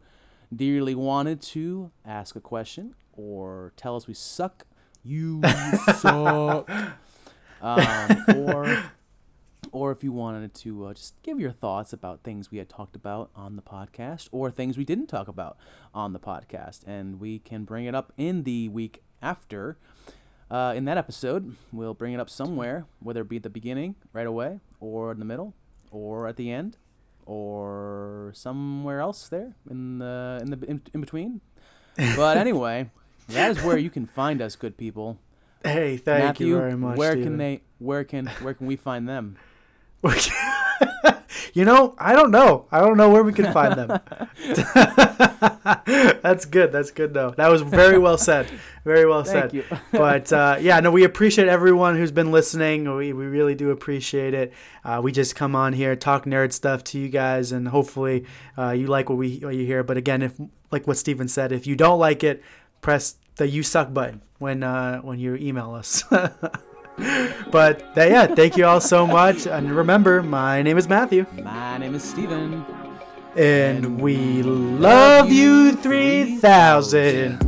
Speaker 13: dearly wanted to ask a question or tell us we suck. You <laughs> suck. Um, or or if you wanted to uh, just give your thoughts about things we had talked about on the podcast or things we didn't talk about on the podcast and we can bring it up in the week after uh, in that episode we'll bring it up somewhere whether it be at the beginning right away or in the middle or at the end or somewhere else there in the in the in, in between but <laughs> anyway that is where you can find us good people
Speaker 3: Hey, thank
Speaker 13: Matthew,
Speaker 3: you very much.
Speaker 13: where
Speaker 3: Steven.
Speaker 13: can they where can where can we find them <laughs>
Speaker 3: you know, I don't know. I don't know where we can find them. <laughs> that's good. That's good though. That was very well said. Very well
Speaker 13: Thank
Speaker 3: said.
Speaker 13: you.
Speaker 3: but uh, yeah, no, we appreciate everyone who's been listening. We, we really do appreciate it. Uh, we just come on here, talk nerd stuff to you guys, and hopefully uh, you like what we what you hear. But again, if like what Steven said, if you don't like it, press the "you suck" button when uh, when you email us. <laughs> but uh, yeah, thank you all so much. And remember, my name is Matthew.
Speaker 13: my name is steven
Speaker 3: And we love you 3000.